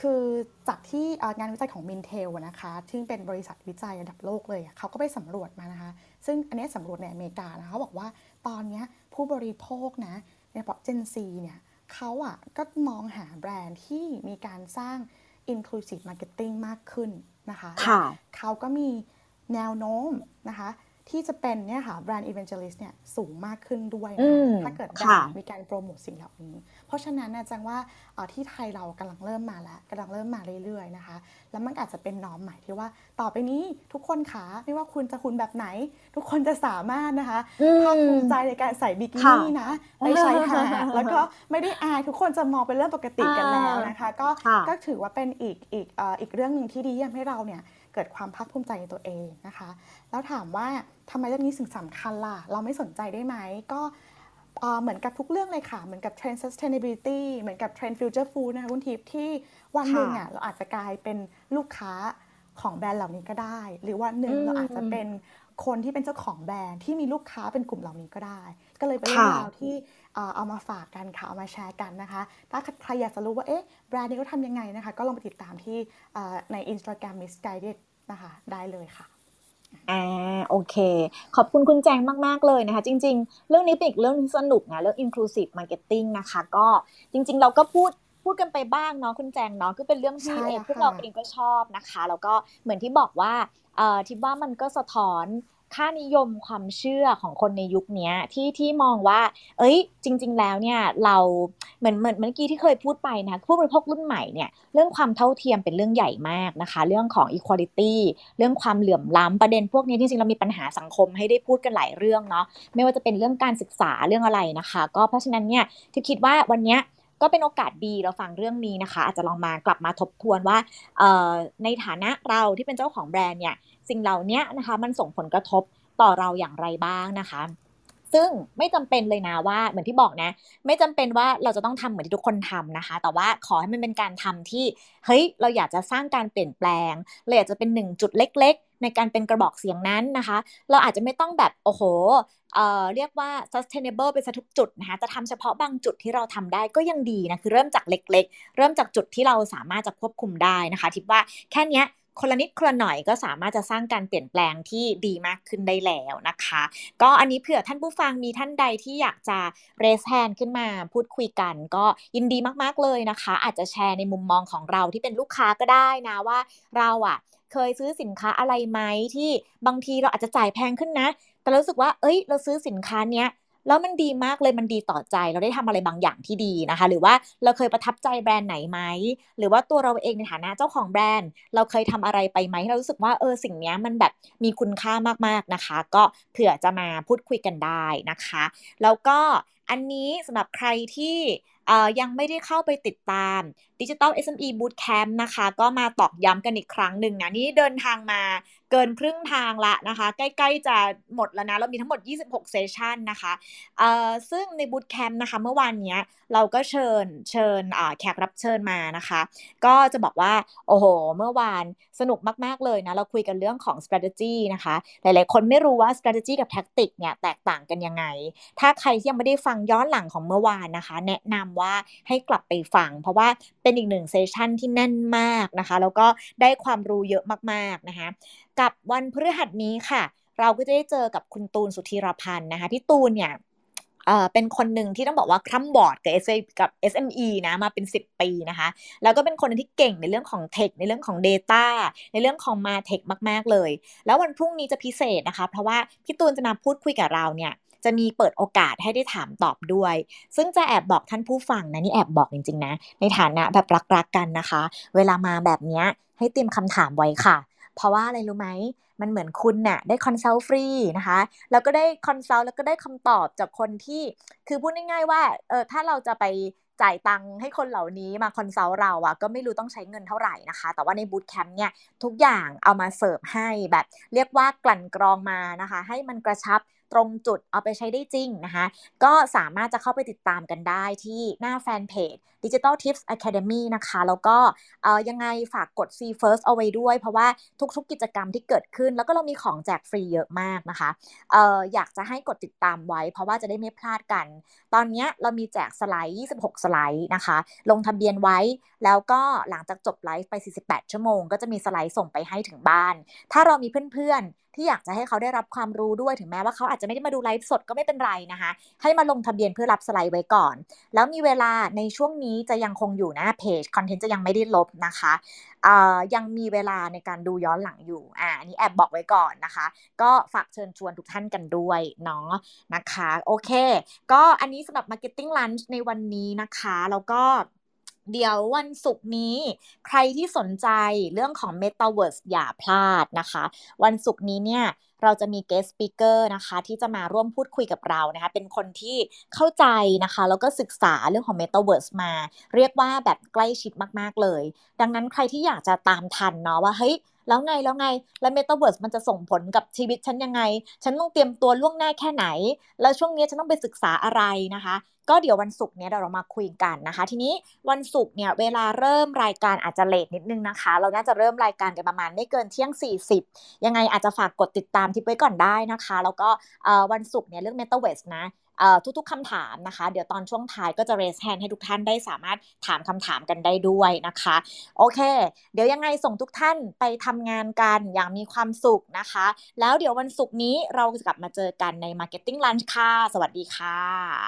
คือจากที่งานวิจัยของมินเทลนะคะซึ่งเป็นบริษัทวิจัยระดับโลกเลยเขาก็ไปสำรวจมานะคะ ซึ่งอันนี้สำรวจในอเมริกานะคะเขาบอกว่าตอนนี้ผู้บริโภคนะในเฉพาะ Gen Z เนี่ยเขาอะก็มองหาแบรนด์ที่มีการสร้าง inclusive marketing มากขึ้นนะคะะเขาก็มีแนวโน้มนะคะ ที่จะเป็นเนี่ยค่ะ brand evangelist เนี่ยสูงมากขึ้นด้วยนะถ้าเกิดแบรนด์มีการโปรโมทสิ่งเหล่านี้ เพราะฉะนั้นนะจังว่าที่ไทยเรากำลังเริ่มมาแล้วกำลังเริ่มมาเรื่อยๆนะคะ แล้วมันอาจจะเป็น norm ใหม่ที่ว่าต่อไปนี้ทุกคนขาไม่ว่าคุณจะคุณแบบไหน ทุกคนจะสามารถนะคะภาคภูมิใจในการใส่บิกินี่นะไปใช้หาดแล้วก็ไม่ได้อายทุกคนจะมองเป็นเรื่องปกติกันแล้วนะคะ ก็ก็ถือว่าเป็นอีกอีกอีกเรื่องหนึ่งที่ดีทำให้เราเนี่ยเกิดความภาคภูมิใจในตัวเองนะคะ แล้วถามว่าทำไมเรื่องนี้สิ่งสำคัญล่ะ เราไม่สนใจได้ไหมก็เหมือนกับทุกเรื่องเลยค่ะ เหมือนกับเทรนด์ sustainability เหมือนกับเทรนด์ future food นะคะคุณทิพย์ที่วันหนึ่งอะเราอาจจะกลายเป็นลูกค้าของแบรนด์เหล่านี้ก็ได้ หรือวันหนึ่งเราอาจจะเป็นคนที่เป็นเจ้าของแบรนด์ที่มีลูกค้าเป็นกลุ่มเหล่านี้ก็ได้ ก็เลยเป็นเรื่องราวที่ เอามาฝากกันค่ะ เอามาแชร์กันนะคะ ถ้าใครอยากจะรู้ว่า เอ๊ะ แบรนด์นี้เขาทำยังไงนะคะ ก็ลองไปติดตามที่ใน Instagram Miss Guided นะคะ ได้เลยค่ะอ่าโอเค ขอบคุณคุณแจงมาก ๆ เลยนะคะ จริง ๆ เรื่องนี้เป็นอีกเรื่องสนุกนะ เรื่อง inclusive marketing นะคะ ก็จริง ๆ เราก็พูดพูดกันไปบ้างเนาะคุณแจงเนาะก็เป็นเรื่องที่เองพวกเราเองก็ชอบนะคะ แล้วก็เหมือนที่บอกว่าเอ่อที่ว่ามันก็สะท้อน ค่านิยมความเชื่อของคนในยุคนี้ที่ที่มองว่า เอ้ย จริง ๆ แล้วเนี่ยเราเหมือนเหมือนเมื่อกี้ที่เคยพูดไปนะผู้บริโภครุ่นใหม่เนี่ยเรื่องความเท่าเทียมเป็นเรื่องใหญ่มากนะคะ เรื่องของ equality เรื่องความเหลื่อมล้ำประเด็นพวกนี้จริงๆเรามีปัญหาสังคมให้ได้พูดกันหลายเรื่องเนาะไม่ว่าจะเป็นเรื่องการศึกษาเรื่องอะไรนะคะ ก็เพราะฉะนั้นเนี่ยที่คิดว่าวันนี้ก็เป็นโอกาสดีเราฟังเรื่องนี้นะคะ อาจจะลองมากลับมาทบทวนว่าในฐานะเราที่เป็นเจ้าของแบรนด์เนี่ย สิ่งเหล่านี้นะคะมันส่งผลกระทบต่อเราอย่างไรบ้างนะคะ ซึ่งไม่จำเป็นเลยนะว่าเหมือนที่บอกนะ ไม่จำเป็นว่าเราจะต้องทำเหมือนที่ทุกคนทำนะคะ แต่ว่าขอให้มันเป็นการทำที่เฮ้ยเราอยากจะสร้างการเปลี่ยนแปลงเราอยากจะเป็นหนึ่งจุดเล็ก ๆ ในการเป็นกระบอกเสียงนั้นนะคะ เราอาจจะไม่ต้องแบบโอ้โหเอ่อเรียกว่า sustainable เป็นทุกจุดนะคะ จะทำเฉพาะบางจุดที่เราทำได้ก็ยังดีนะ คือเริ่มจากเล็กๆ เริ่มจากจุดที่เราสามารถจะควบคุมได้นะคะ ทิดว่าแค่นี้ คนละนิดคนละหน่อยก็สามารถจะสร้างการเปลี่ยนแปลงที่ดีมากขึ้นได้แล้วนะคะ ก็อันนี้เผื่อท่านผู้ฟังมีท่านใดที่อยากจะ raise hand ขึ้นมาพูดคุยกัน ก็ยินดีมากๆเลยนะคะ อาจจะแชร์ในมุมมองของเราที่เป็นลูกค้าก็ได้นะว่าเราอะเคยซื้อสินค้าอะไรไหมที่บางทีเราอาจจะจ่ายแพงขึ้นนะ แต่รู้สึกว่า เอ้ย เราซื้อสินค้าเนี้ย แล้วมันดีมากเลยมันดีต่อใจ เราได้ทำอะไรบางอย่างที่ดีนะคะ หรือว่าเราเคยประทับใจแบรนด์ไหนไหมหรือว่าตัวเราเองในฐานะเจ้าของแบรนด์ เราเคยทำอะไรไปไหมเรารู้สึกว่าเออสิ่งนี้มันแบบมีคุณค่ามากๆนะคะ ก็เผื่อจะมาพูดคุยกันได้นะคะ แล้วก็อันนี้สำหรับใครที่ยังไม่ได้เข้าไปติดตาม Digital SME Bootcamp นะคะ ก็มาตอกย้ำกันอีกครั้งหนึ่งนะ นี่เดินทางมาเกินครึ่งทางละนะคะ ใกล้ ๆ จะหมดแล้วนะ เรามีทั้งหมด 26 เซสชันนะคะซึ่งในบูตแคมป์นะคะ เมื่อวานนี้เราก็เชิญเชิญแขกรับเชิญมานะคะ ก็จะบอกว่า โอ้โห เมื่อวานสนุกมาก ๆ เลยนะ เราคุยกันเรื่องของ strategy นะคะ หลาย ๆ คนไม่รู้ว่า strategy กับ tactic เนี่ย แตกต่างกันยังไง ถ้าใครที่ยังไม่ได้ฟังย้อนหลังของเมื่อวานนะคะ แนะนำว่าให้กลับไปฟัง เพราะว่าเป็นอีกหนึ่งเซสชันที่แน่นมากนะคะ แล้วก็ได้ความรู้เยอะมากๆนะคะกับวันพฤหัสนี้ค่ะ เราก็จะได้เจอกับคุณตูนสุธีรพันธ์นะคะพี่ตูนเนี่ยเอ่อเป็นคนหนึ่งที่ต้องบอกว่าคร่ำบอดกับ S กับ SME นะมาเป็น 10 ปีนะคะ แล้วก็เป็นคนที่เก่งในเรื่องของเทคในเรื่องของ Data ในเรื่องของมาเทคมาก ๆ เลย แล้ววันพรุ่งนี้จะพิเศษนะคะ เพราะว่าพี่ตูนจะมาพูดคุยกับเราเนี่ย จะมีเปิดโอกาสให้ได้ถามตอบด้วย ซึ่งจะแอบบอกท่านผู้ฟังนะนี่แอบบอกจริงๆนะ ในฐานะแบบรักๆกันนะคะ เวลามาแบบนี้ให้เตรียมคำถามไว้ค่ะ เพราะว่าอะไรรู้ไหมมันเหมือนคุณน่ะได้ consult ฟรีนะคะ แล้วก็ได้ consult แล้วก็ได้คำตอบจากคนที่คือพูดง่ายๆว่าเออถ้าเราจะไปจ่ายตังค์ให้คนเหล่านี้มา consult เราอะก็ไม่รู้ต้องใช้เงินเท่าไหร่นะคะ แต่ว่าใน bootcamp เนี่ยทุกอย่างเอามาเสิร์ฟให้แบบ เรียกว่ากลั่นกรองมานะคะ ให้มันกระชับ ตรงจุดเอาไปใช้ได้จริงนะคะ ก็สามารถจะเข้าไปติดตามกันได้ที่หน้าแฟนเพจ Digital Tips Academy นะคะ แล้วก็เออยังไงฝากกด See First เอาไว้ด้วย เพราะว่าทุกๆ กิจกรรมที่เกิดขึ้น แล้วก็เรามีของแจกฟรีเยอะมากนะคะเอออยากจะให้กดติดตามไว้ เพราะว่าจะได้ไม่พลาดกัน ตอนนี้เรามีแจกสไลด์ 26 สไลด์นะคะ ลงทะเบียนไว้แล้วก็หลังจากจบไลฟ์ไป 48 ชั่วโมง ก็จะมีสไลด์ส่งไปให้ถึงบ้าน ถ้าเรามีเพื่อนๆที่อยากจะให้เขาได้รับความรู้ด้วยถึงแม้ว่าเขาอาจจะไม่ได้มาดูไลฟ์สดก็ไม่เป็นไรนะคะ ให้มาลงทะเบียนเพื่อรับสไลด์ไว้ก่อน แล้วมีเวลาในช่วงนี้จะยังคงอยู่นะเพจคอนเทนต์จะยังไม่ได้ลบนะคะยังมีเวลาในการดูย้อนหลังอยู่อ่าอันนี้แอบบอกไว้ก่อนนะคะ ก็ฝากเชิญชวนทุกท่านกันด้วยเนาะนะคะ โอเค ก็อันนี้สำหรับ Marketing Lunch ในวันนี้นะคะ แล้วก็ เดี๋ยววันศุกร์นี้ใครที่สนใจเรื่องของ Metaverse อย่าพลาดนะคะ วันศุกร์นี้เนี่ยเราจะมี guest speaker นะคะ ที่จะมาร่วมพูดคุยกับเรานะคะ เป็นคนที่เข้าใจนะคะ แล้วก็ศึกษาเรื่องของ Metaverse มา เรียกว่าแบบใกล้ชิดมาก ๆ เลย ดังนั้นใครที่อยากจะตามทันเนาะว่าเฮ้ย แล้วไงแล้วไง แล้ว Metaverse มันจะส่งผลกับชีวิตฉันยังไง ฉันต้องเตรียมตัวล่วงหน้าแค่ไหน แล้วช่วงนี้ฉันต้องไปศึกษาอะไรนะคะ ก็เดี๋ยววันศุกร์เนี้ยเดี๋ยวเรามาคุยกันนะคะ ทีนี้วันศุกร์เนี่ยเวลาเริ่มรายการอาจจะเลทนิดนึงนะคะ เราน่าจะเริ่มรายการกันประมาณไม่เกินเที่ยง 40 ยังไงอาจจะฝากกดติดตามทิปไว้ก่อนได้นะคะ แล้วก็วันศุกร์เนี่ยเรื่อง Metaverse นะ ทุกๆคำถามนะคะ เดี๋ยวตอนช่วงท้ายก็จะ raise hand ให้ทุกท่านได้สามารถถามคำถามกันได้ด้วยนะคะ โอเค เดี๋ยวยังไงส่งทุกท่านไปทำงานกันอย่างมีความสุขนะคะ แล้วเดี๋ยววันศุกร์นี้เราจะกลับมาเจอกันใน Marketing Lunch ค่ะ สวัสดีค่ะ